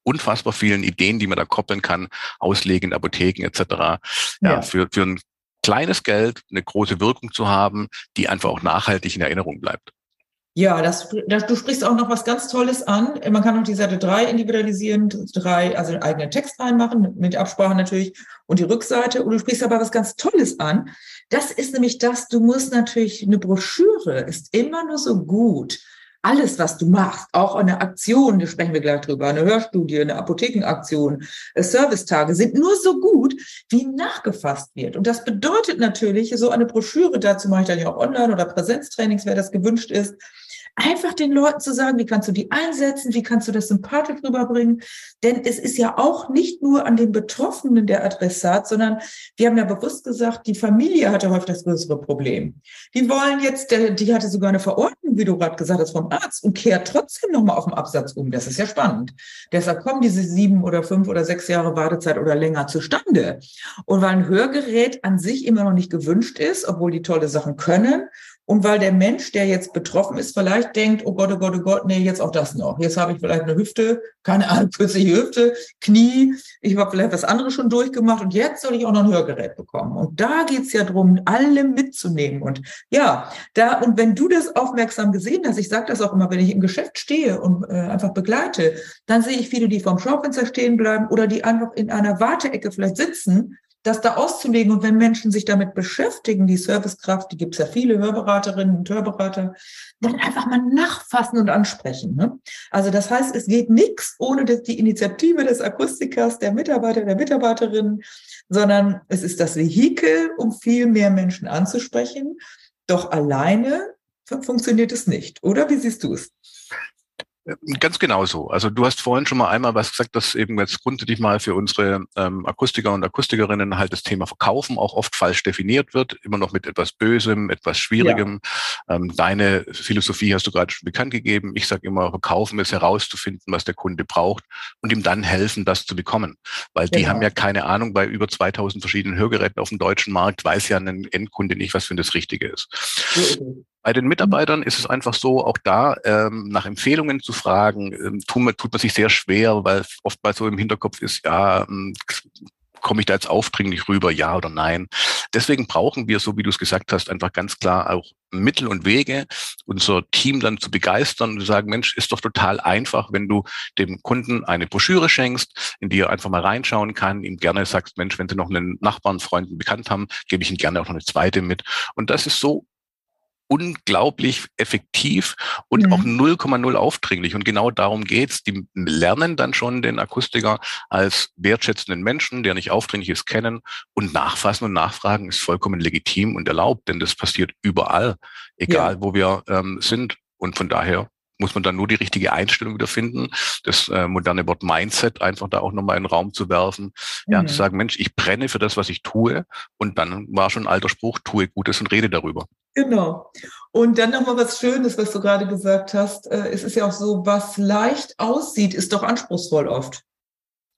unfassbar vielen Ideen, die man da koppeln kann, auslegen Apotheken etc. Ja, ja. Für, für einen kleines Geld eine große Wirkung zu haben, die einfach auch nachhaltig in Erinnerung bleibt. Ja, das, das, du sprichst auch noch was ganz Tolles an. Man kann auch die Seite 3 individualisieren, drei, also einen eigenen Text reinmachen, mit Absprache natürlich, und die Rückseite. Und du sprichst aber was ganz Tolles an. Das ist nämlich das, du musst natürlich, eine Broschüre ist immer nur so gut. Alles, was du machst, auch eine Aktion, da sprechen wir gleich drüber, eine Hörstudie, eine Apothekenaktion, äh, Servicetage, sind nur so gut, wie nachgefasst wird. Und das bedeutet natürlich, so eine Broschüre, dazu mache ich dann ja auch online oder Präsenztrainings, wer das gewünscht ist, einfach den Leuten zu sagen, wie kannst du die einsetzen, wie kannst du das sympathisch rüberbringen. Denn es ist ja auch nicht nur an den Betroffenen der Adressat, sondern wir haben ja bewusst gesagt, die Familie hatte häufig das größere Problem. Die wollen jetzt, die hatte sogar eine Verordnung, wie du gerade gesagt hast, vom Arzt und kehrt trotzdem nochmal auf den Absatz um. Das ist ja spannend. Deshalb kommen diese sieben oder fünf oder sechs Jahre Wartezeit oder länger zustande. Und weil ein Hörgerät an sich immer noch nicht gewünscht ist, obwohl die tolle Sachen können, und weil der Mensch, der jetzt betroffen ist, vielleicht denkt, oh Gott, oh Gott, oh Gott, nee, jetzt auch das noch. Jetzt habe ich vielleicht eine Hüfte, keine Ahnung, plötzliche Hüfte, Knie, ich habe vielleicht was anderes schon durchgemacht und jetzt soll ich auch noch ein Hörgerät bekommen. Und da geht's ja drum, alle mitzunehmen. Und ja, da, und wenn du das aufmerksam gesehen hast, ich sage das auch immer, wenn ich im Geschäft stehe und äh, einfach begleite, dann sehe ich viele, die vorm Schaufenster stehen bleiben oder die einfach in einer Warteecke vielleicht sitzen das da auszulegen. Und wenn Menschen sich damit beschäftigen, die Servicekraft, die gibt es ja viele Hörberaterinnen und Hörberater, dann einfach mal nachfassen und ansprechen. Ne? Also das heißt, es geht nichts ohne die Initiative des Akustikers, der Mitarbeiter, der Mitarbeiterinnen, sondern es ist das Vehikel, um viel mehr Menschen anzusprechen. Doch alleine funktioniert es nicht, oder? Wie siehst du es? Ganz genau so. Also du hast vorhin schon mal einmal was gesagt, dass eben jetzt grundsätzlich mal für unsere ähm, Akustiker und Akustikerinnen halt das Thema Verkaufen auch oft falsch definiert wird, immer noch mit etwas Bösem, etwas Schwierigem. Ja. Ähm, deine Philosophie hast du gerade schon bekannt gegeben. Ich sage immer, Verkaufen ist herauszufinden, was der Kunde braucht und ihm dann helfen, das zu bekommen. Weil die genau. haben ja keine Ahnung, bei über 2000 verschiedenen Hörgeräten auf dem deutschen Markt weiß ja ein Endkunde nicht, was für das Richtige ist. Mhm. Bei den Mitarbeitern ist es einfach so, auch da ähm, nach Empfehlungen zu fragen, ähm, tut, man, tut man sich sehr schwer, weil oftmals so im Hinterkopf ist, ja, ähm, komme ich da jetzt aufdringlich rüber, ja oder nein. Deswegen brauchen wir, so wie du es gesagt hast, einfach ganz klar auch Mittel und Wege, unser Team dann zu begeistern und zu sagen, Mensch, ist doch total einfach, wenn du dem Kunden eine Broschüre schenkst, in die er einfach mal reinschauen kann, ihm gerne sagst, Mensch, wenn Sie noch einen Nachbarn, Freunden bekannt haben, gebe ich Ihnen gerne auch noch eine zweite mit. Und das ist so unglaublich effektiv und mhm. auch 0,0 aufdringlich. Und genau darum geht's. Die lernen dann schon den Akustiker als wertschätzenden Menschen, der nicht aufdringlich ist, kennen. Und nachfassen und nachfragen ist vollkommen legitim und erlaubt, denn das passiert überall, egal ja. wo wir ähm, sind. Und von daher muss man dann nur die richtige Einstellung wieder finden, das äh, moderne Wort Mindset einfach da auch nochmal in den Raum zu werfen. Mhm. Ja, zu sagen, Mensch, ich brenne für das, was ich tue. Und dann war schon ein alter Spruch, tue Gutes und rede darüber. Genau. Und dann nochmal was Schönes, was du gerade gesagt hast. Äh, es ist ja auch so, was leicht aussieht, ist doch anspruchsvoll oft.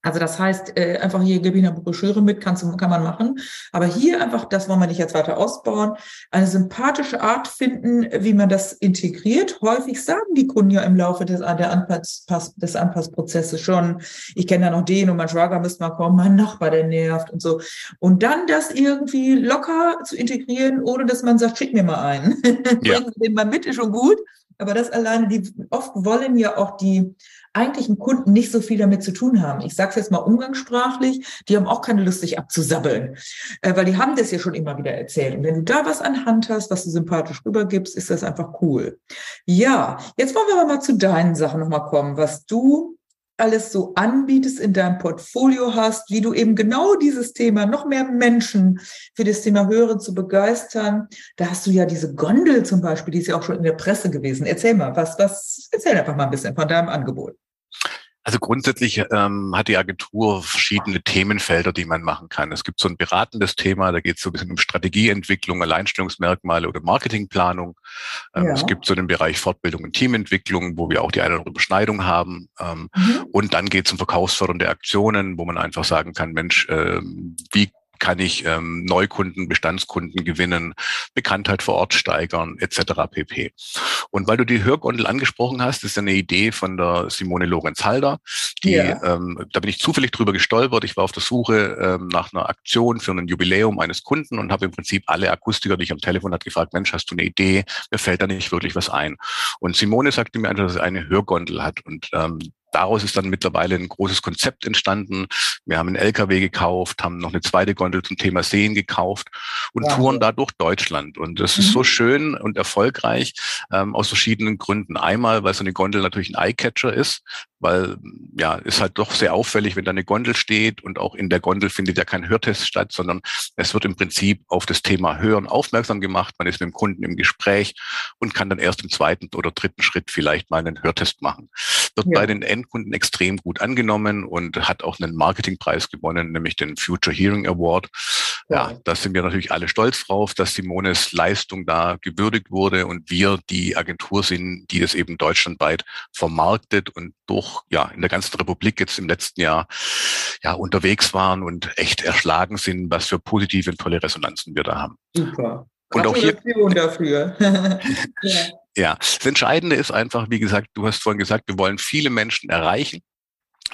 Also das heißt, äh, einfach hier gebe ich eine Broschüre mit, kannst, kann man machen. Aber hier einfach, das wollen wir nicht jetzt weiter ausbauen, eine sympathische Art finden, wie man das integriert. Häufig sagen die Kunden ja im Laufe des, der Anpass, des Anpassprozesses schon, ich kenne ja noch den und mein Schwager müsste mal kommen, mein Nachbar, der nervt und so. Und dann das irgendwie locker zu integrieren, ohne dass man sagt, schick mir mal einen. Ja. Bringen Sie den mal mit, ist schon gut. Aber das alleine, die oft wollen ja auch die eigentlichen Kunden nicht so viel damit zu tun haben. Ich sage es jetzt mal umgangssprachlich, die haben auch keine Lust, sich abzusabbeln, äh, weil die haben das ja schon immer wieder erzählt. Und wenn du da was an Hand hast, was du sympathisch rübergibst, ist das einfach cool. Ja, jetzt wollen wir aber mal zu deinen Sachen nochmal kommen, was du alles so anbietest in deinem Portfolio hast, wie du eben genau dieses Thema, noch mehr Menschen für das Thema Hören zu begeistern. Da hast du ja diese Gondel zum Beispiel, die ist ja auch schon in der Presse gewesen. Erzähl mal, was, was, erzähl einfach mal ein bisschen von deinem Angebot. Also grundsätzlich ähm, hat die Agentur verschiedene Themenfelder, die man machen kann. Es gibt so ein beratendes Thema, da geht es so ein bisschen um Strategieentwicklung, Alleinstellungsmerkmale oder Marketingplanung. Ähm, ja. Es gibt so den Bereich Fortbildung und Teamentwicklung, wo wir auch die eine oder andere Überschneidung haben. Ähm, mhm. Und dann geht es um verkaufsfördernde Aktionen, wo man einfach sagen kann, Mensch, äh, wie kann ich ähm, Neukunden, Bestandskunden gewinnen, Bekanntheit vor Ort steigern, etc. pp. Und weil du die Hörgondel angesprochen hast, ist ja eine Idee von der Simone Lorenz-Halder. Die, ja. ähm, da bin ich zufällig drüber gestolpert. Ich war auf der Suche ähm, nach einer Aktion für ein Jubiläum eines Kunden und habe im Prinzip alle Akustiker, die ich am Telefon hatte, gefragt, Mensch, hast du eine Idee? Mir fällt da nicht wirklich was ein. Und Simone sagte mir einfach, dass sie eine Hörgondel hat. Und ähm, daraus ist dann mittlerweile ein großes Konzept entstanden. Wir haben einen LKW gekauft, haben noch eine zweite Gondel zum Thema Seen gekauft und ja. touren da durch Deutschland. Und das mhm. ist so mhm. schön und erfolgreich ähm, aus verschiedenen Gründen. Einmal, weil so eine Gondel natürlich ein Eyecatcher ist, weil ja, ist halt doch sehr auffällig, wenn da eine Gondel steht und auch in der Gondel findet ja kein Hörtest statt, sondern es wird im Prinzip auf das Thema Hören aufmerksam gemacht. Man ist mit dem Kunden im Gespräch und kann dann erst im zweiten oder dritten Schritt vielleicht mal einen Hörtest machen. Wird ja. bei den Endkunden extrem gut angenommen und hat auch einen Marketingpreis gewonnen, nämlich den Future Hearing Award. Ja, da sind wir natürlich alle stolz drauf, dass Simones Leistung da gewürdigt wurde und wir die Agentur sind, die das eben deutschlandweit vermarktet und durch, ja, in der ganzen Republik jetzt im letzten Jahr, ja, unterwegs waren und echt erschlagen sind, was für positive und tolle Resonanzen wir da haben. Super. Und auch hier dafür. ja. ja, das Entscheidende ist einfach, wie gesagt, du hast vorhin gesagt, wir wollen viele Menschen erreichen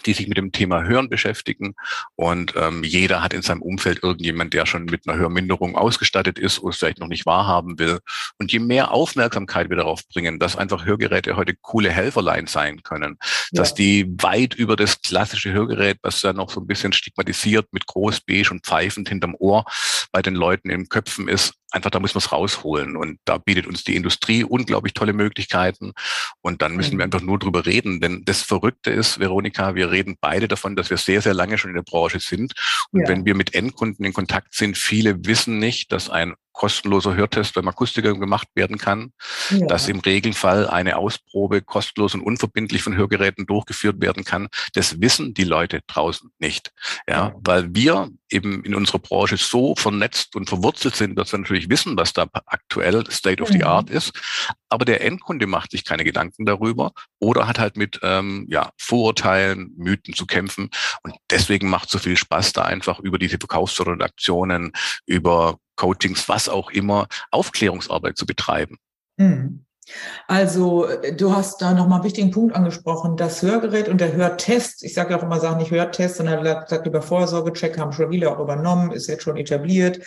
die sich mit dem Thema Hören beschäftigen. Und ähm, jeder hat in seinem Umfeld irgendjemand, der schon mit einer Hörminderung ausgestattet ist oder es vielleicht noch nicht wahrhaben will. Und je mehr Aufmerksamkeit wir darauf bringen, dass einfach Hörgeräte heute coole Helferlein sein können, ja. dass die weit über das klassische Hörgerät, was ja noch so ein bisschen stigmatisiert mit groß beige und pfeifend hinterm Ohr bei den Leuten im Köpfen ist, einfach da müssen wir es rausholen. Und da bietet uns die Industrie unglaublich tolle Möglichkeiten. Und dann müssen wir mhm. einfach nur drüber reden. Denn das Verrückte ist, Veronika, wir reden beide davon, dass wir sehr, sehr lange schon in der Branche sind. Und ja. wenn wir mit Endkunden in Kontakt sind, viele wissen nicht, dass ein kostenloser Hörtest beim Akustiker gemacht werden kann, ja. dass im Regelfall eine Ausprobe kostenlos und unverbindlich von Hörgeräten durchgeführt werden kann. Das wissen die Leute draußen nicht. Ja, weil wir eben in unserer Branche so vernetzt und verwurzelt sind, dass wir natürlich wissen, was da aktuell State of the mhm. Art ist. Aber der Endkunde macht sich keine Gedanken darüber oder hat halt mit ähm, ja, Vorurteilen, Mythen zu kämpfen. Und deswegen macht so viel Spaß, da einfach über diese verkaufsfördernden Aktionen, über Coachings, was auch immer, Aufklärungsarbeit zu betreiben. Mhm. Also du hast da nochmal einen wichtigen Punkt angesprochen, das Hörgerät und der Hörtest. Ich sage ja auch immer, sage nicht Hörtest, sondern sag lieber Vorsorgecheck, haben schon viele auch übernommen, ist jetzt schon etabliert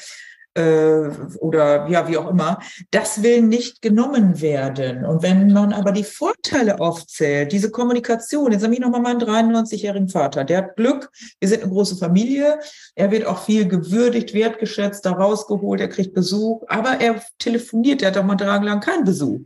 äh, oder ja, wie auch immer, das will nicht genommen werden. Und wenn man aber die Vorteile aufzählt, diese Kommunikation, jetzt habe ich nochmal meinen 93-jährigen Vater, der hat Glück, wir sind eine große Familie, er wird auch viel gewürdigt, wertgeschätzt, da rausgeholt, er kriegt Besuch, aber er telefoniert, er hat auch mal drei lang keinen Besuch.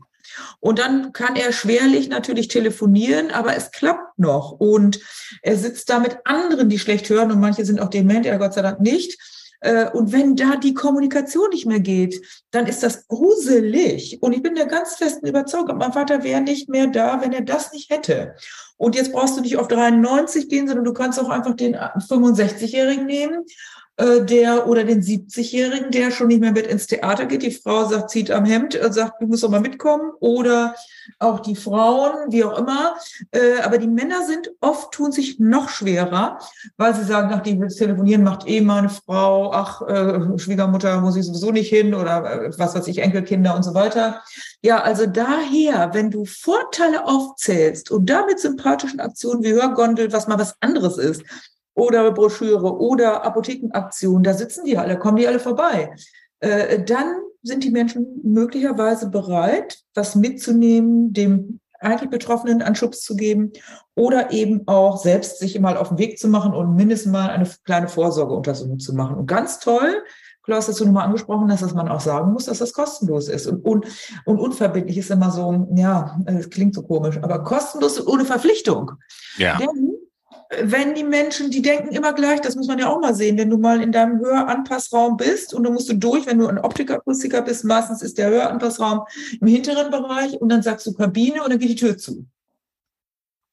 Und dann kann er schwerlich natürlich telefonieren, aber es klappt noch. Und er sitzt da mit anderen, die schlecht hören und manche sind auch dement, er Gott sei Dank nicht. Äh, und wenn da die Kommunikation nicht mehr geht, dann ist das gruselig. Und ich bin der ganz festen Überzeugung, mein Vater wäre nicht mehr da, wenn er das nicht hätte. Und jetzt brauchst du nicht auf 93 gehen, sondern du kannst auch einfach den 65-Jährigen nehmen äh, der oder den 70-Jährigen, der schon nicht mehr mit ins Theater geht. Die Frau sagt, zieht am Hemd und sagt, du musst doch mal mitkommen. Oder auch die Frauen, wie auch immer. Äh, aber die Männer sind oft, tun sich noch schwerer, weil sie sagen, ach, die will telefonieren, macht eh meine Frau, ach, äh, Schwiegermutter muss ich sowieso nicht hin oder äh, was weiß ich, Enkelkinder und so weiter. Ja, also daher, wenn du Vorteile aufzählst und damit sympathischen Aktionen wie Hörgondel, was mal was anderes ist, oder Broschüre oder Apothekenaktion, da sitzen die alle, kommen die alle vorbei. Äh, dann sind die Menschen möglicherweise bereit, was mitzunehmen, dem eigentlich Betroffenen einen Schubs zu geben oder eben auch selbst sich mal auf den Weg zu machen und mindestens mal eine kleine Vorsorgeuntersuchung zu machen. Und ganz toll, Klaus, hast du nochmal angesprochen hast, dass man auch sagen muss, dass das kostenlos ist. Und, und, und unverbindlich ist immer so, ja, es klingt so komisch, aber kostenlos ohne Verpflichtung. Ja. Denn wenn die Menschen, die denken immer gleich, das muss man ja auch mal sehen, wenn du mal in deinem Höranpassraum bist und du musst du durch, wenn du ein Optikakustiker bist, meistens ist der Höranpassraum im hinteren Bereich und dann sagst du Kabine und dann geht die Tür zu.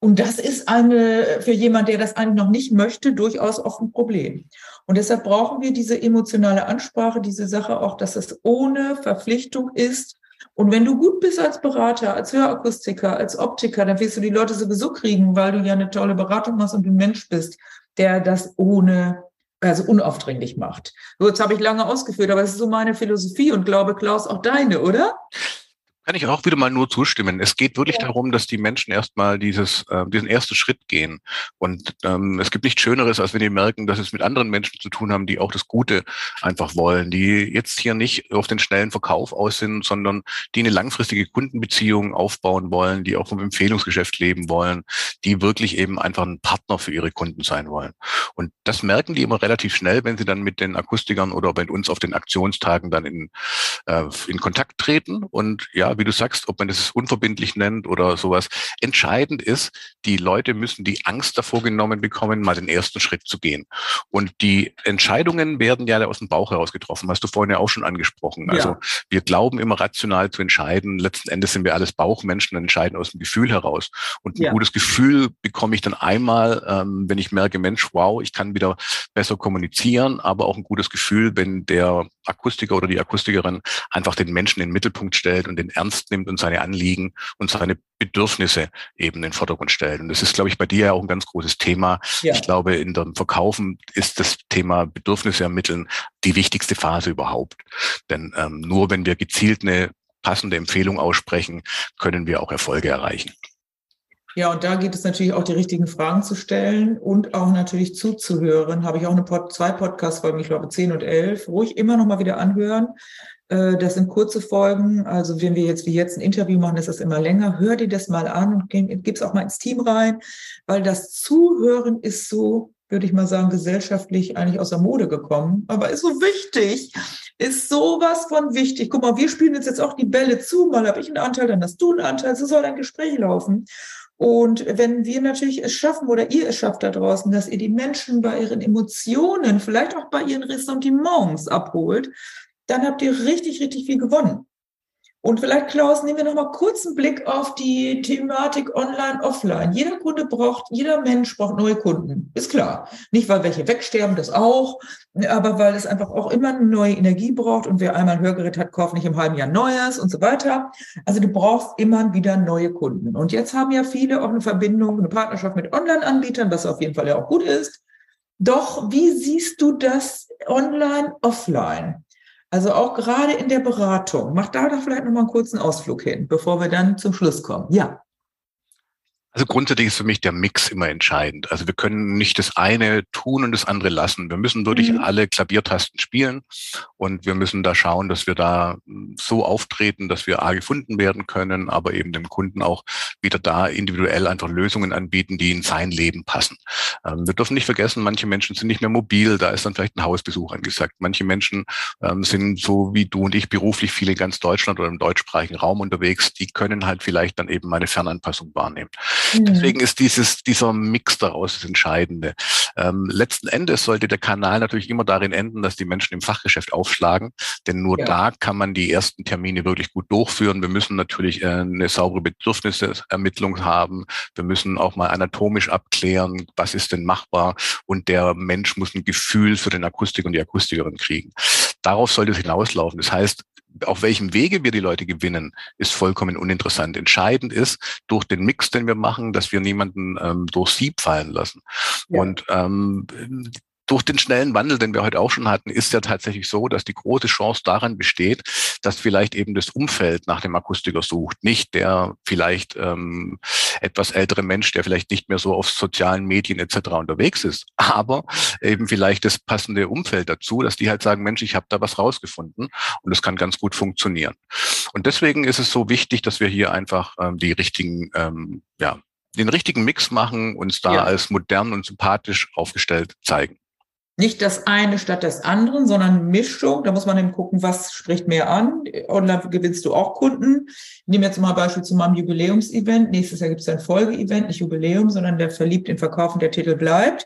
Und das ist eine, für jemand, der das eigentlich noch nicht möchte, durchaus auch ein Problem. Und deshalb brauchen wir diese emotionale Ansprache, diese Sache auch, dass es ohne Verpflichtung ist, und wenn du gut bist als Berater, als Hörakustiker, als Optiker, dann wirst du die Leute sowieso kriegen, weil du ja eine tolle Beratung machst und ein Mensch bist, der das ohne also unaufdringlich macht. So, jetzt habe ich lange ausgeführt, aber das ist so meine Philosophie und glaube, Klaus, auch deine, oder? Kann ich auch wieder mal nur zustimmen. Es geht wirklich ja. darum, dass die Menschen erstmal dieses, äh, diesen ersten Schritt gehen. Und ähm, es gibt nichts Schöneres, als wenn die merken, dass es mit anderen Menschen zu tun haben, die auch das Gute einfach wollen, die jetzt hier nicht auf den schnellen Verkauf aus sind, sondern die eine langfristige Kundenbeziehung aufbauen wollen, die auch vom Empfehlungsgeschäft leben wollen, die wirklich eben einfach ein Partner für ihre Kunden sein wollen. Und das merken die immer relativ schnell, wenn sie dann mit den Akustikern oder bei uns auf den Aktionstagen dann in, äh, in Kontakt treten. Und ja, wie du sagst, ob man das unverbindlich nennt oder sowas. Entscheidend ist, die Leute müssen die Angst davor genommen bekommen, mal den ersten Schritt zu gehen. Und die Entscheidungen werden ja aus dem Bauch heraus getroffen, hast du vorhin ja auch schon angesprochen. Ja. Also wir glauben immer rational zu entscheiden. Letzten Endes sind wir alles Bauchmenschen und entscheiden aus dem Gefühl heraus. Und ein ja. gutes Gefühl bekomme ich dann einmal, ähm, wenn ich merke, Mensch, wow, ich kann wieder besser kommunizieren, aber auch ein gutes Gefühl, wenn der Akustiker oder die Akustikerin einfach den Menschen in den Mittelpunkt stellt und den ernst nimmt und seine Anliegen und seine Bedürfnisse eben in den Vordergrund stellt. Und das ist, glaube ich, bei dir ja auch ein ganz großes Thema. Ja. Ich glaube, in dem Verkaufen ist das Thema Bedürfnisse ermitteln die wichtigste Phase überhaupt. Denn ähm, nur wenn wir gezielt eine passende Empfehlung aussprechen, können wir auch Erfolge erreichen. Ja, und da geht es natürlich auch, die richtigen Fragen zu stellen und auch natürlich zuzuhören. Habe ich auch eine Pod zwei Podcast-Folgen, ich glaube 10 und 11, ruhig immer noch mal wieder anhören. Äh, das sind kurze Folgen. Also wenn wir jetzt wie jetzt ein Interview machen, ist das immer länger. Hör dir das mal an und gib es auch mal ins Team rein, weil das Zuhören ist so, würde ich mal sagen, gesellschaftlich eigentlich aus der Mode gekommen, aber ist so wichtig. Ist sowas von wichtig. Guck mal, wir spielen jetzt, jetzt auch die Bälle zu. Mal habe ich einen Anteil, dann hast du einen Anteil. So soll ein Gespräch laufen. Und wenn wir natürlich es schaffen oder ihr es schafft da draußen, dass ihr die Menschen bei ihren Emotionen, vielleicht auch bei ihren Ressentiments abholt, dann habt ihr richtig, richtig viel gewonnen. Und vielleicht, Klaus, nehmen wir noch mal kurz einen Blick auf die Thematik Online, Offline. Jeder Kunde braucht, jeder Mensch braucht neue Kunden. Ist klar. Nicht, weil welche wegsterben, das auch, aber weil es einfach auch immer eine neue Energie braucht und wer einmal ein Hörgerät hat, kauft nicht im halben Jahr Neues und so weiter. Also du brauchst immer wieder neue Kunden. Und jetzt haben ja viele auch eine Verbindung, eine Partnerschaft mit Online-Anbietern, was auf jeden Fall ja auch gut ist. Doch wie siehst du das online, offline? Also auch gerade in der Beratung. Mach da doch vielleicht noch mal einen kurzen Ausflug hin, bevor wir dann zum Schluss kommen. Ja. Also grundsätzlich ist für mich der Mix immer entscheidend. Also wir können nicht das eine tun und das andere lassen. Wir müssen wirklich mhm. alle Klaviertasten spielen und wir müssen da schauen, dass wir da hm, so auftreten, dass wir A gefunden werden können, aber eben dem Kunden auch wieder da individuell einfach Lösungen anbieten, die in sein Leben passen. Ähm, wir dürfen nicht vergessen, manche Menschen sind nicht mehr mobil, da ist dann vielleicht ein Hausbesuch angesagt. Manche Menschen ähm, sind so wie du und ich beruflich viel in ganz Deutschland oder im deutschsprachigen Raum unterwegs, die können halt vielleicht dann eben meine Fernanpassung wahrnehmen. Mhm. Deswegen ist dieses, dieser Mix daraus das Entscheidende. Ähm, letzten Endes sollte der Kanal natürlich immer darin enden, dass die Menschen im Fachgeschäft aufschlagen, denn nur ja. da kann man die ersten Termine wirklich gut durchführen. Wir müssen natürlich äh, eine saubere Bedürfnisermittlung haben. Wir müssen auch mal anatomisch abklären, was ist denn machbar und der Mensch muss ein Gefühl für den Akustik und die Akustikerin kriegen. Darauf sollte es hinauslaufen. Das heißt, auf welchem Wege wir die Leute gewinnen, ist vollkommen uninteressant. Entscheidend ist durch den Mix, den wir machen, dass wir niemanden ähm, durch Sieb fallen lassen. Ja. Und ähm, durch den schnellen Wandel, den wir heute auch schon hatten, ist ja tatsächlich so, dass die große Chance daran besteht, dass vielleicht eben das Umfeld nach dem Akustiker sucht, nicht der vielleicht ähm, etwas ältere Mensch, der vielleicht nicht mehr so auf sozialen Medien etc. unterwegs ist, aber eben vielleicht das passende Umfeld dazu, dass die halt sagen, Mensch, ich habe da was rausgefunden und das kann ganz gut funktionieren. Und deswegen ist es so wichtig, dass wir hier einfach ähm, die richtigen ähm, ja, den richtigen Mix machen, uns da ja. als modern und sympathisch aufgestellt zeigen. Nicht das eine statt des anderen, sondern Mischung. Da muss man eben gucken, was spricht mehr an. Online gewinnst du auch Kunden. Ich nehme jetzt mal Beispiel zu meinem Jubiläumsevent. Nächstes Jahr gibt es ein Folgeevent, nicht Jubiläum, sondern der verliebt in Verkaufen, der Titel bleibt.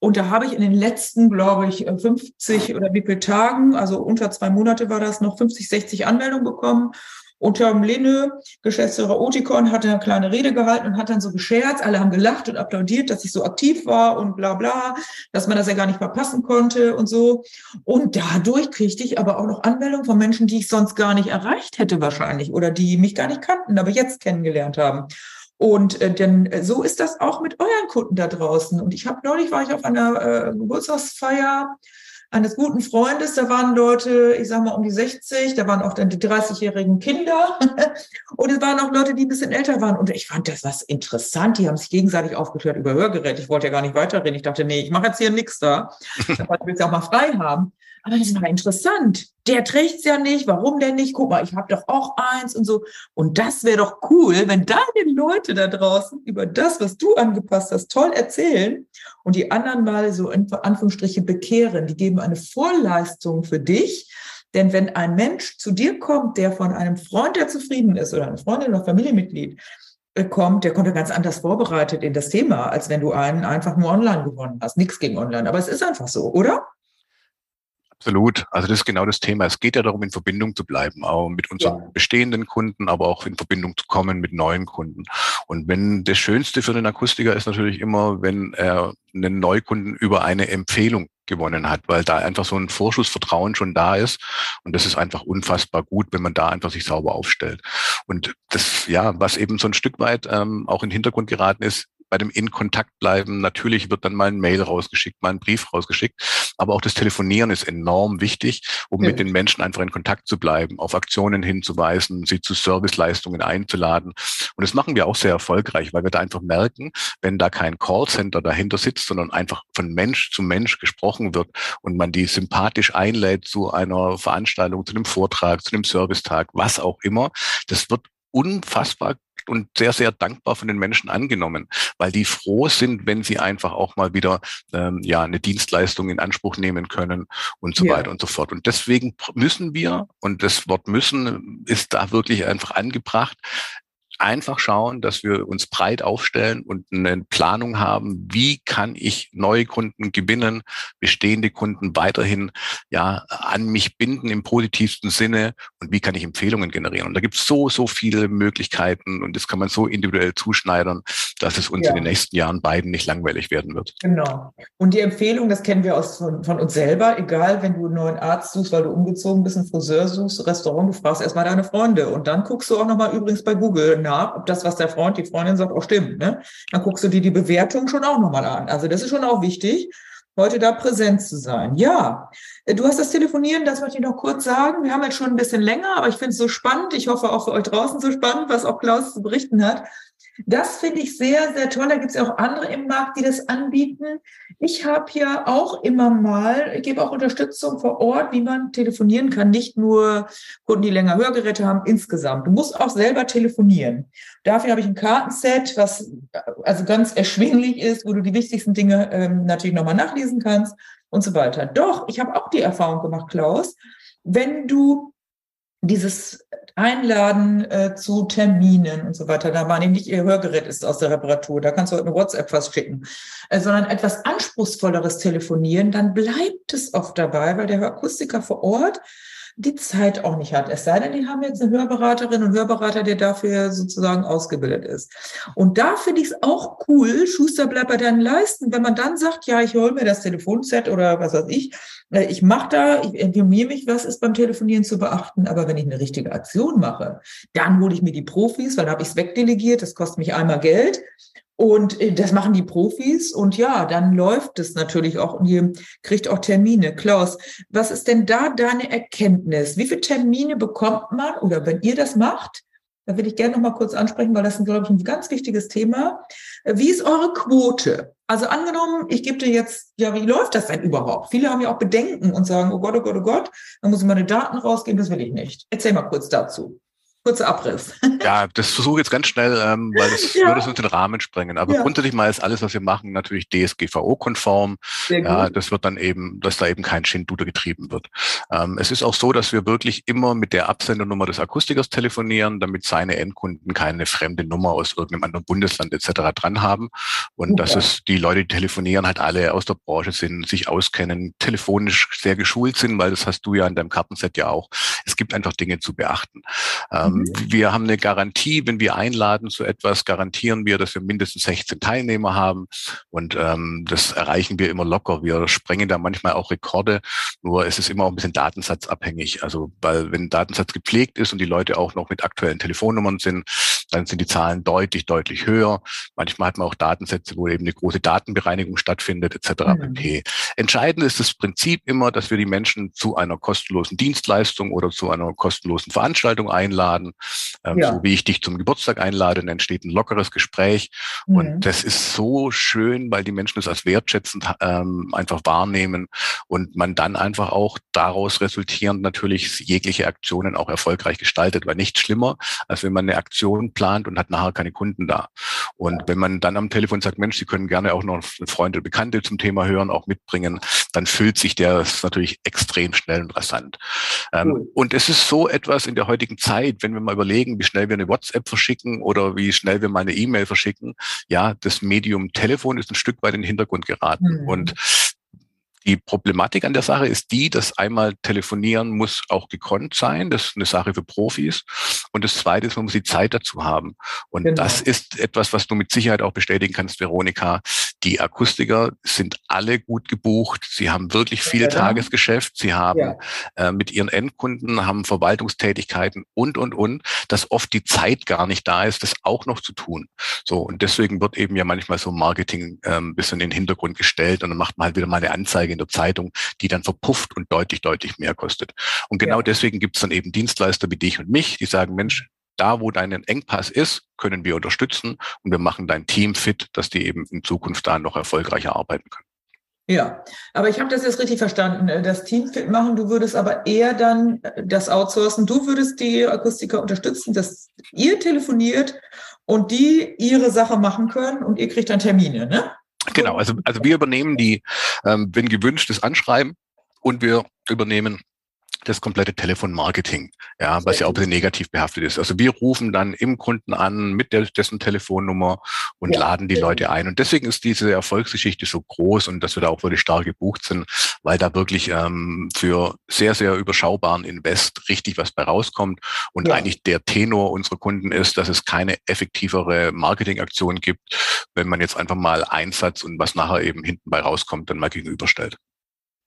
Und da habe ich in den letzten, glaube ich, 50 oder wie viele Tagen, also unter zwei Monate war das noch 50, 60 Anmeldungen bekommen. Und Tom Lehne, Geschäftsführer Oticon, hat eine kleine Rede gehalten und hat dann so gescherzt. Alle haben gelacht und applaudiert, dass ich so aktiv war und bla bla, dass man das ja gar nicht verpassen konnte und so. Und dadurch kriegte ich aber auch noch Anmeldungen von Menschen, die ich sonst gar nicht erreicht hätte wahrscheinlich oder die mich gar nicht kannten, aber jetzt kennengelernt haben. Und äh, denn äh, so ist das auch mit euren Kunden da draußen. Und ich habe neulich war ich auf einer äh, Geburtstagsfeier eines guten Freundes, da waren Leute, ich sag mal um die 60, da waren auch dann die 30-jährigen Kinder. Und es waren auch Leute, die ein bisschen älter waren. Und ich fand das was interessant, die haben sich gegenseitig aufgehört über Hörgeräte, ich wollte ja gar nicht weiterreden, ich dachte, nee, ich mache jetzt hier nichts da, ich will es auch mal frei haben, aber das ist mal interessant. Der trägt's ja nicht. Warum denn nicht? Guck mal, ich habe doch auch eins und so. Und das wäre doch cool, wenn deine Leute da draußen über das, was du angepasst hast, toll erzählen und die anderen mal so in Anführungsstriche bekehren. Die geben eine Vorleistung für dich. Denn wenn ein Mensch zu dir kommt, der von einem Freund, der zufrieden ist oder eine Freundin oder Familienmitglied, äh, kommt, der kommt ja ganz anders vorbereitet in das Thema, als wenn du einen einfach nur online gewonnen hast. Nichts gegen online, aber es ist einfach so, oder? Absolut. Also das ist genau das Thema. Es geht ja darum, in Verbindung zu bleiben, auch mit unseren ja. bestehenden Kunden, aber auch in Verbindung zu kommen mit neuen Kunden. Und wenn das Schönste für den Akustiker ist natürlich immer, wenn er einen Neukunden über eine Empfehlung gewonnen hat, weil da einfach so ein Vorschussvertrauen schon da ist. Und das ist einfach unfassbar gut, wenn man da einfach sich sauber aufstellt. Und das, ja, was eben so ein Stück weit ähm, auch in den Hintergrund geraten ist, bei dem in Kontakt bleiben. Natürlich wird dann mal ein Mail rausgeschickt, mal ein Brief rausgeschickt. Aber auch das Telefonieren ist enorm wichtig, um ja. mit den Menschen einfach in Kontakt zu bleiben, auf Aktionen hinzuweisen, sie zu Serviceleistungen einzuladen. Und das machen wir auch sehr erfolgreich, weil wir da einfach merken, wenn da kein Callcenter dahinter sitzt, sondern einfach von Mensch zu Mensch gesprochen wird und man die sympathisch einlädt zu einer Veranstaltung, zu einem Vortrag, zu einem Servicetag, was auch immer, das wird unfassbar und sehr, sehr dankbar von den Menschen angenommen, weil die froh sind, wenn sie einfach auch mal wieder ähm, ja eine Dienstleistung in Anspruch nehmen können und so ja. weiter und so fort. Und deswegen müssen wir, und das Wort müssen ist da wirklich einfach angebracht, einfach schauen, dass wir uns breit aufstellen und eine Planung haben, wie kann ich neue Kunden gewinnen, bestehende Kunden weiterhin ja an mich binden im positivsten Sinne und wie kann ich Empfehlungen generieren. Und da gibt es so, so viele Möglichkeiten und das kann man so individuell zuschneidern, dass es uns ja. in den nächsten Jahren beiden nicht langweilig werden wird. Genau. Und die Empfehlung, das kennen wir aus von, von uns selber, egal, wenn du einen neuen Arzt suchst, weil du umgezogen bist, einen Friseur suchst, Restaurant, du fragst erstmal deine Freunde und dann guckst du auch nochmal übrigens bei Google nach, ob das, was der Freund, die Freundin sagt, auch stimmt. Ne? Dann guckst du dir die Bewertung schon auch nochmal an. Also das ist schon auch wichtig, heute da präsent zu sein. Ja, äh, du hast das Telefonieren, das möchte ich noch kurz sagen. Wir haben jetzt schon ein bisschen länger, aber ich finde es so spannend. Ich hoffe auch für euch draußen so spannend, was auch Klaus zu berichten hat. Das finde ich sehr, sehr toll. Da gibt es ja auch andere im Markt, die das anbieten. Ich habe ja auch immer mal, ich gebe auch Unterstützung vor Ort, wie man telefonieren kann. Nicht nur Kunden, die länger Hörgeräte haben, insgesamt. Du musst auch selber telefonieren. Dafür habe ich ein Kartenset, was also ganz erschwinglich ist, wo du die wichtigsten Dinge ähm, natürlich nochmal nachlesen kannst und so weiter. Doch, ich habe auch die Erfahrung gemacht, Klaus, wenn du dieses Einladen äh, zu Terminen und so weiter. Da war nämlich ihr Hörgerät ist aus der Reparatur. Da kannst du heute eine WhatsApp was schicken, äh, sondern etwas anspruchsvolleres telefonieren. Dann bleibt es oft dabei, weil der Akustiker vor Ort die Zeit auch nicht hat. Es sei denn, die haben jetzt eine Hörberaterin und Hörberater, der dafür sozusagen ausgebildet ist. Und da finde ich es auch cool, Schuster bleibt bei deinen Leisten, wenn man dann sagt, ja, ich hole mir das Telefonset oder was weiß ich, äh, ich mache da, ich informiere mich, was ist beim Telefonieren zu beachten, aber wenn ich eine richtige Aktion mache, dann hole ich mir die Profis, weil habe ich es wegdelegiert, das kostet mich einmal Geld und äh, das machen die Profis und ja, dann läuft es natürlich auch und ihr kriegt auch Termine. Klaus, was ist denn da deine Erkenntnis? Wie viele Termine bekommt man oder wenn ihr das macht? Da will ich gerne noch mal kurz ansprechen, weil das ist, glaube ich, ein ganz wichtiges Thema. Wie ist eure Quote? Also angenommen, ich gebe dir jetzt, ja, wie läuft das denn überhaupt? Viele haben ja auch Bedenken und sagen, oh Gott, oh Gott, oh Gott, dann muss ich meine Daten rausgeben, das will ich nicht. Erzähl mal kurz dazu kurzer Abriss. Ja, das versuche ich jetzt ganz schnell, ähm, weil das ja. würde sonst den Rahmen sprengen. Aber ja. grundsätzlich mal ist alles, was wir machen, natürlich DSGVO-konform. Ja, das wird dann eben, dass da eben kein Schindluder getrieben wird. Ähm, es ist auch so, dass wir wirklich immer mit der Absendernummer des Akustikers telefonieren, damit seine Endkunden keine fremde Nummer aus irgendeinem anderen Bundesland etc. dran haben. Und okay. dass es die Leute, die telefonieren, halt alle aus der Branche sind, sich auskennen, telefonisch sehr geschult sind, weil das hast du ja in deinem Kartenset ja auch. Es gibt einfach Dinge zu beachten. Ähm, Ähm. Wir haben eine Garantie, wenn wir einladen zu etwas, garantieren wir, dass wir mindestens 16 Teilnehmer haben. Und ähm, das erreichen wir immer locker. Wir sprengen da manchmal auch Rekorde, nur es ist immer auch ein bisschen datensatzabhängig. Also weil wenn ein Datensatz gepflegt ist und die Leute auch noch mit aktuellen Telefonnummern sind, dann sind die Zahlen deutlich, deutlich höher. Manchmal hat man auch Datensätze, wo eben eine große Datenbereinigung stattfindet, etc. Mhm. pp. Entscheidend ist das Prinzip immer, dass wir die Menschen zu einer kostenlosen Dienstleistung oder zu einer kostenlosen Veranstaltung einladen. Ähm, ja. So wie ich dich zum Geburtstag einlade, dann entsteht ein lockeres Gespräch. Mhm. Und das ist so schön, weil die Menschen es als wertschätzend ähm, einfach wahrnehmen und man dann einfach auch daraus resultierend natürlich jegliche Aktionen auch erfolgreich gestaltet, weil nichts schlimmer, als wenn man eine Aktion plant und hat nachher keine Kunden da. Und wenn man dann am Telefon sagt, Mensch, Sie können gerne auch noch Freunde, Bekannte zum Thema hören, auch mitbringen, dann füllt sich der natürlich extrem schnell und rasant. Ähm, cool. Und es ist so etwas in der heutigen Zeit, wenn wir mal überlegen, wie schnell wir eine WhatsApp verschicken oder wie schnell wir mal eine E-Mail verschicken, ja, das Medium Telefon ist ein Stück weit in den Hintergrund geraten. Mhm. Und die Problematik an der Sache ist die, dass einmal telefonieren muss auch gekonnt sein. Das ist eine Sache für Profis. Und das zweite ist, man muss die Zeit dazu haben. Und genau. das ist etwas, was du mit Sicherheit auch bestätigen kannst, Veronika. Die Akustiker sind alle gut gebucht. Sie haben wirklich viel ja. Tagesgeschäft. Sie haben ja. äh, mit ihren Endkunden, haben Verwaltungstätigkeiten und, und, und, dass oft die Zeit gar nicht da ist, das auch noch zu tun. So. Und deswegen wird eben ja manchmal so Marketing äh, ein bisschen in den Hintergrund gestellt und dann macht man halt wieder mal eine Anzeige in der Zeitung, die dann verpufft und deutlich, deutlich mehr kostet. Und genau ja. deswegen gibt es dann eben Dienstleister wie dich und mich, die sagen, Mensch, da, wo dein Engpass ist, können wir unterstützen und wir machen dein Team fit, dass die eben in Zukunft da noch erfolgreicher arbeiten können. Ja, aber ich habe das jetzt richtig verstanden. Äh, das Team fit machen, du würdest aber eher dann äh, das outsourcen. Du würdest die Akustiker unterstützen, dass ihr telefoniert und die ihre Sache machen können und ihr kriegt dann Termine, ne? Genau, also, also wir übernehmen die, ähm, wenn gewünscht, das Anschreiben und wir übernehmen das komplette Telefonmarketing, ja, was ja auch ein bisschen negativ behaftet ist. Also wir rufen dann im Kunden an mit der, dessen Telefonnummer und ja. laden die Leute ein. Und deswegen ist diese Erfolgsgeschichte so groß und dass wir da auch wirklich stark gebucht sind, weil da wirklich ähm, für sehr, sehr überschaubaren Invest richtig was bei rauskommt. Und ja. eigentlich der Tenor unserer Kunden ist, dass es keine effektivere Marketingaktion gibt, wenn man jetzt einfach mal Einsatz und was nachher eben hinten bei rauskommt, dann mal gegenüberstellt.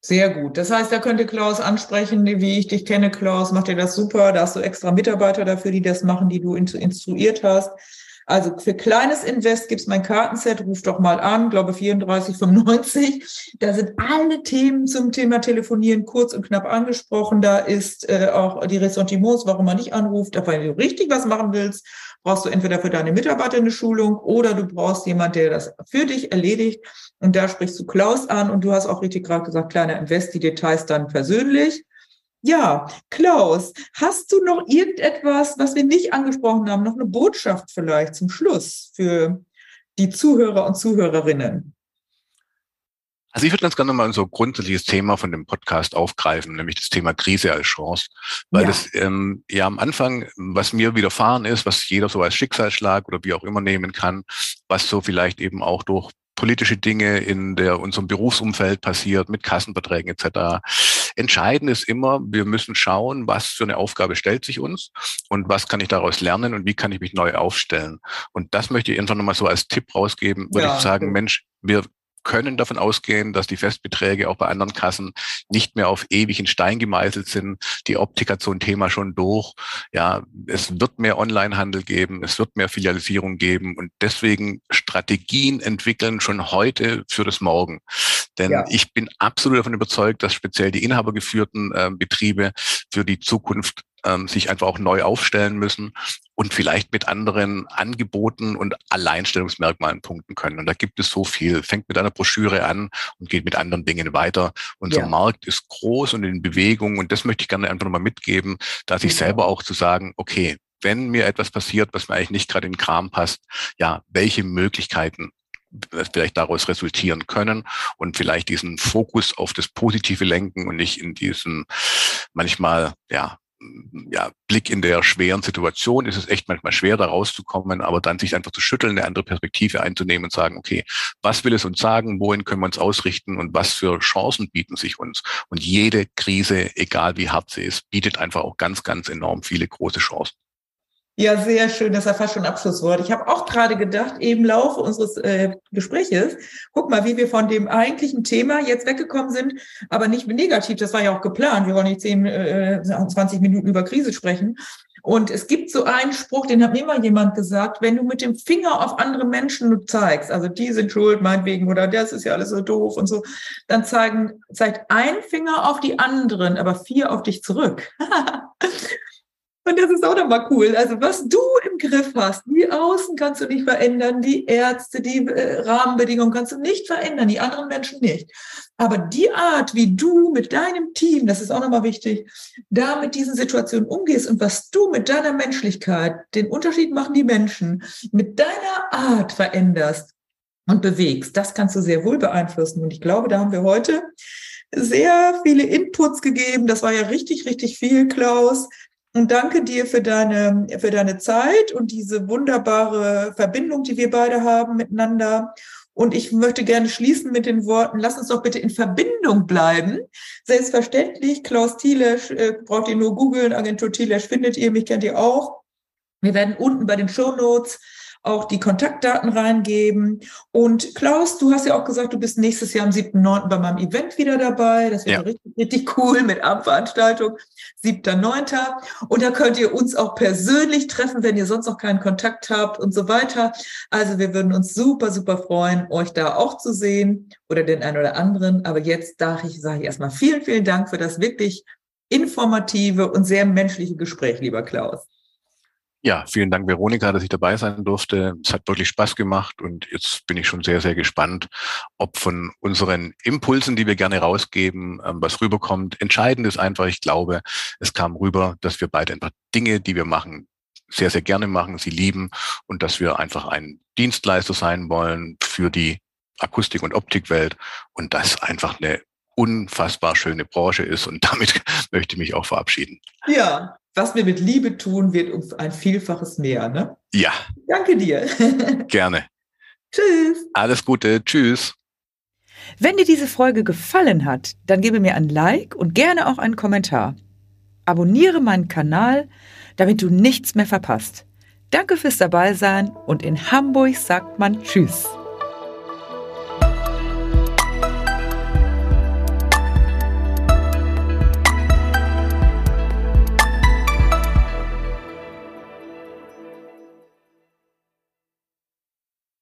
Sehr gut. Das heißt, da könnte Klaus ansprechen, wie ich dich kenne, Klaus, macht dir das super. Da hast du extra Mitarbeiter dafür, die das machen, die du instruiert hast. Also für kleines Invest gibt's mein Kartenset, ruf doch mal an, glaube 34,95. Da sind alle Themen zum Thema Telefonieren kurz und knapp angesprochen. Da ist äh, auch die Ressentiments, warum man nicht anruft. Aber wenn du richtig was machen willst, brauchst du entweder für deine Mitarbeiter eine Schulung oder du brauchst jemand, der das für dich erledigt. Und da sprichst du Klaus an und du hast auch richtig gerade gesagt, kleiner Invest, die Details dann persönlich. Ja, Klaus, hast du noch irgendetwas, was wir nicht angesprochen haben, noch eine Botschaft vielleicht zum Schluss für die Zuhörer und Zuhörerinnen? Also ich würde ganz gerne mal so grundsätzliches Thema von dem Podcast aufgreifen, nämlich das Thema Krise als Chance. Weil ja. das ähm, ja am Anfang, was mir widerfahren ist, was jeder so als Schicksalsschlag oder wie auch immer nehmen kann, was so vielleicht eben auch durch politische Dinge in der unserem Berufsumfeld passiert, mit Kassenverträgen etc. Entscheidend ist immer, wir müssen schauen, was für eine Aufgabe stellt sich uns und was kann ich daraus lernen und wie kann ich mich neu aufstellen. Und das möchte ich einfach nochmal so als Tipp rausgeben, würde ja. ich sagen, Mensch, wir können davon ausgehen, dass die Festbeträge auch bei anderen Kassen nicht mehr auf ewig in Stein gemeißelt sind. Die Optik hat so ein Thema schon durch. Ja, es wird mehr Onlinehandel geben, es wird mehr Filialisierung geben und deswegen Strategien entwickeln schon heute für das Morgen. Denn ja. ich bin absolut davon überzeugt, dass speziell die inhabergeführten äh, Betriebe für die Zukunft ähm, sich einfach auch neu aufstellen müssen und vielleicht mit anderen Angeboten und Alleinstellungsmerkmalen punkten können. Und da gibt es so viel. Fängt mit einer Broschüre an und geht mit anderen Dingen weiter. Unser ja. Markt ist groß und in Bewegung und das möchte ich gerne einfach nochmal mitgeben, dass ich ja. selber auch zu sagen, okay, wenn mir etwas passiert, was mir eigentlich nicht gerade in den Kram passt, ja, welche Möglichkeiten vielleicht daraus resultieren können und vielleicht diesen Fokus auf das Positive lenken und nicht in diesen manchmal ja ja, Blick in der schweren Situation ist es echt manchmal schwer, da rauszukommen, aber dann sich einfach zu schütteln, eine andere Perspektive einzunehmen und sagen, okay, was will es uns sagen, wohin können wir uns ausrichten und was für Chancen bieten sich uns? Und jede Krise, egal wie hart sie ist, bietet einfach auch ganz, ganz enorm viele große Chancen. Ja, sehr schön. Das ja fast schon ein Abschlusswort. Ich habe auch gerade gedacht, eben im Laufe unseres äh, Gespräches, guck mal, wie wir von dem eigentlichen Thema jetzt weggekommen sind, aber nicht negativ. Das war ja auch geplant. Wir wollen nicht 10, äh, 20 Minuten über Krise sprechen. Und es gibt so einen Spruch, den hat mir immer jemand gesagt, wenn du mit dem Finger auf andere Menschen zeigst, also die sind schuld, meinetwegen, oder das ist ja alles so doof und so, dann zeigen, zeigt ein Finger auf die anderen, aber vier auf dich zurück. Und das ist auch nochmal cool. Also was du im Griff hast, die Außen kannst du nicht verändern, die Ärzte, die äh, Rahmenbedingungen kannst du nicht verändern, die anderen Menschen nicht. Aber die Art, wie du mit deinem Team, das ist auch nochmal wichtig, da mit diesen Situationen umgehst und was du mit deiner Menschlichkeit, den Unterschied machen die Menschen, mit deiner Art veränderst und bewegst, das kannst du sehr wohl beeinflussen. Und ich glaube, da haben wir heute sehr viele Inputs gegeben. Das war ja richtig, richtig viel, Klaus. Und danke dir für deine, für deine Zeit und diese wunderbare Verbindung, die wir beide haben miteinander. Und ich möchte gerne schließen mit den Worten, lass uns doch bitte in Verbindung bleiben. Selbstverständlich, Klaus Thielesch, äh, braucht ihr nur googeln, Agentur Thielesch findet ihr, mich kennt ihr auch. Wir werden unten bei den Show Notes auch die Kontaktdaten reingeben. Und Klaus, du hast ja auch gesagt, du bist nächstes Jahr am 7.9. bei meinem Event wieder dabei. Das wird ja. richtig, richtig cool mit Abendveranstaltung. 7.9. Und da könnt ihr uns auch persönlich treffen, wenn ihr sonst noch keinen Kontakt habt und so weiter. Also wir würden uns super, super freuen, euch da auch zu sehen oder den einen oder anderen. Aber jetzt sage ich, sage ich erstmal vielen, vielen Dank für das wirklich informative und sehr menschliche Gespräch, lieber Klaus. Ja, vielen Dank, Veronika, dass ich dabei sein durfte. Es hat wirklich Spaß gemacht und jetzt bin ich schon sehr, sehr gespannt, ob von unseren Impulsen, die wir gerne rausgeben, ähm, was rüberkommt. Entscheidend ist einfach, ich glaube, es kam rüber, dass wir beide einfach Dinge, die wir machen, sehr, sehr gerne machen, sie lieben und dass wir einfach ein Dienstleister sein wollen für die Akustik- und Optikwelt und das einfach eine unfassbar schöne Branche ist und damit möchte ich mich auch verabschieden. Ja, was wir mit Liebe tun, wird uns ein Vielfaches mehr, ne? Ja. Danke dir. Gerne. Tschüss. Alles Gute. Tschüss. Wenn dir diese Folge gefallen hat, dann gebe mir ein Like und gerne auch einen Kommentar. Abonniere meinen Kanal, damit du nichts mehr verpasst. Danke fürs Dabeisein und in Hamburg sagt man Tschüss.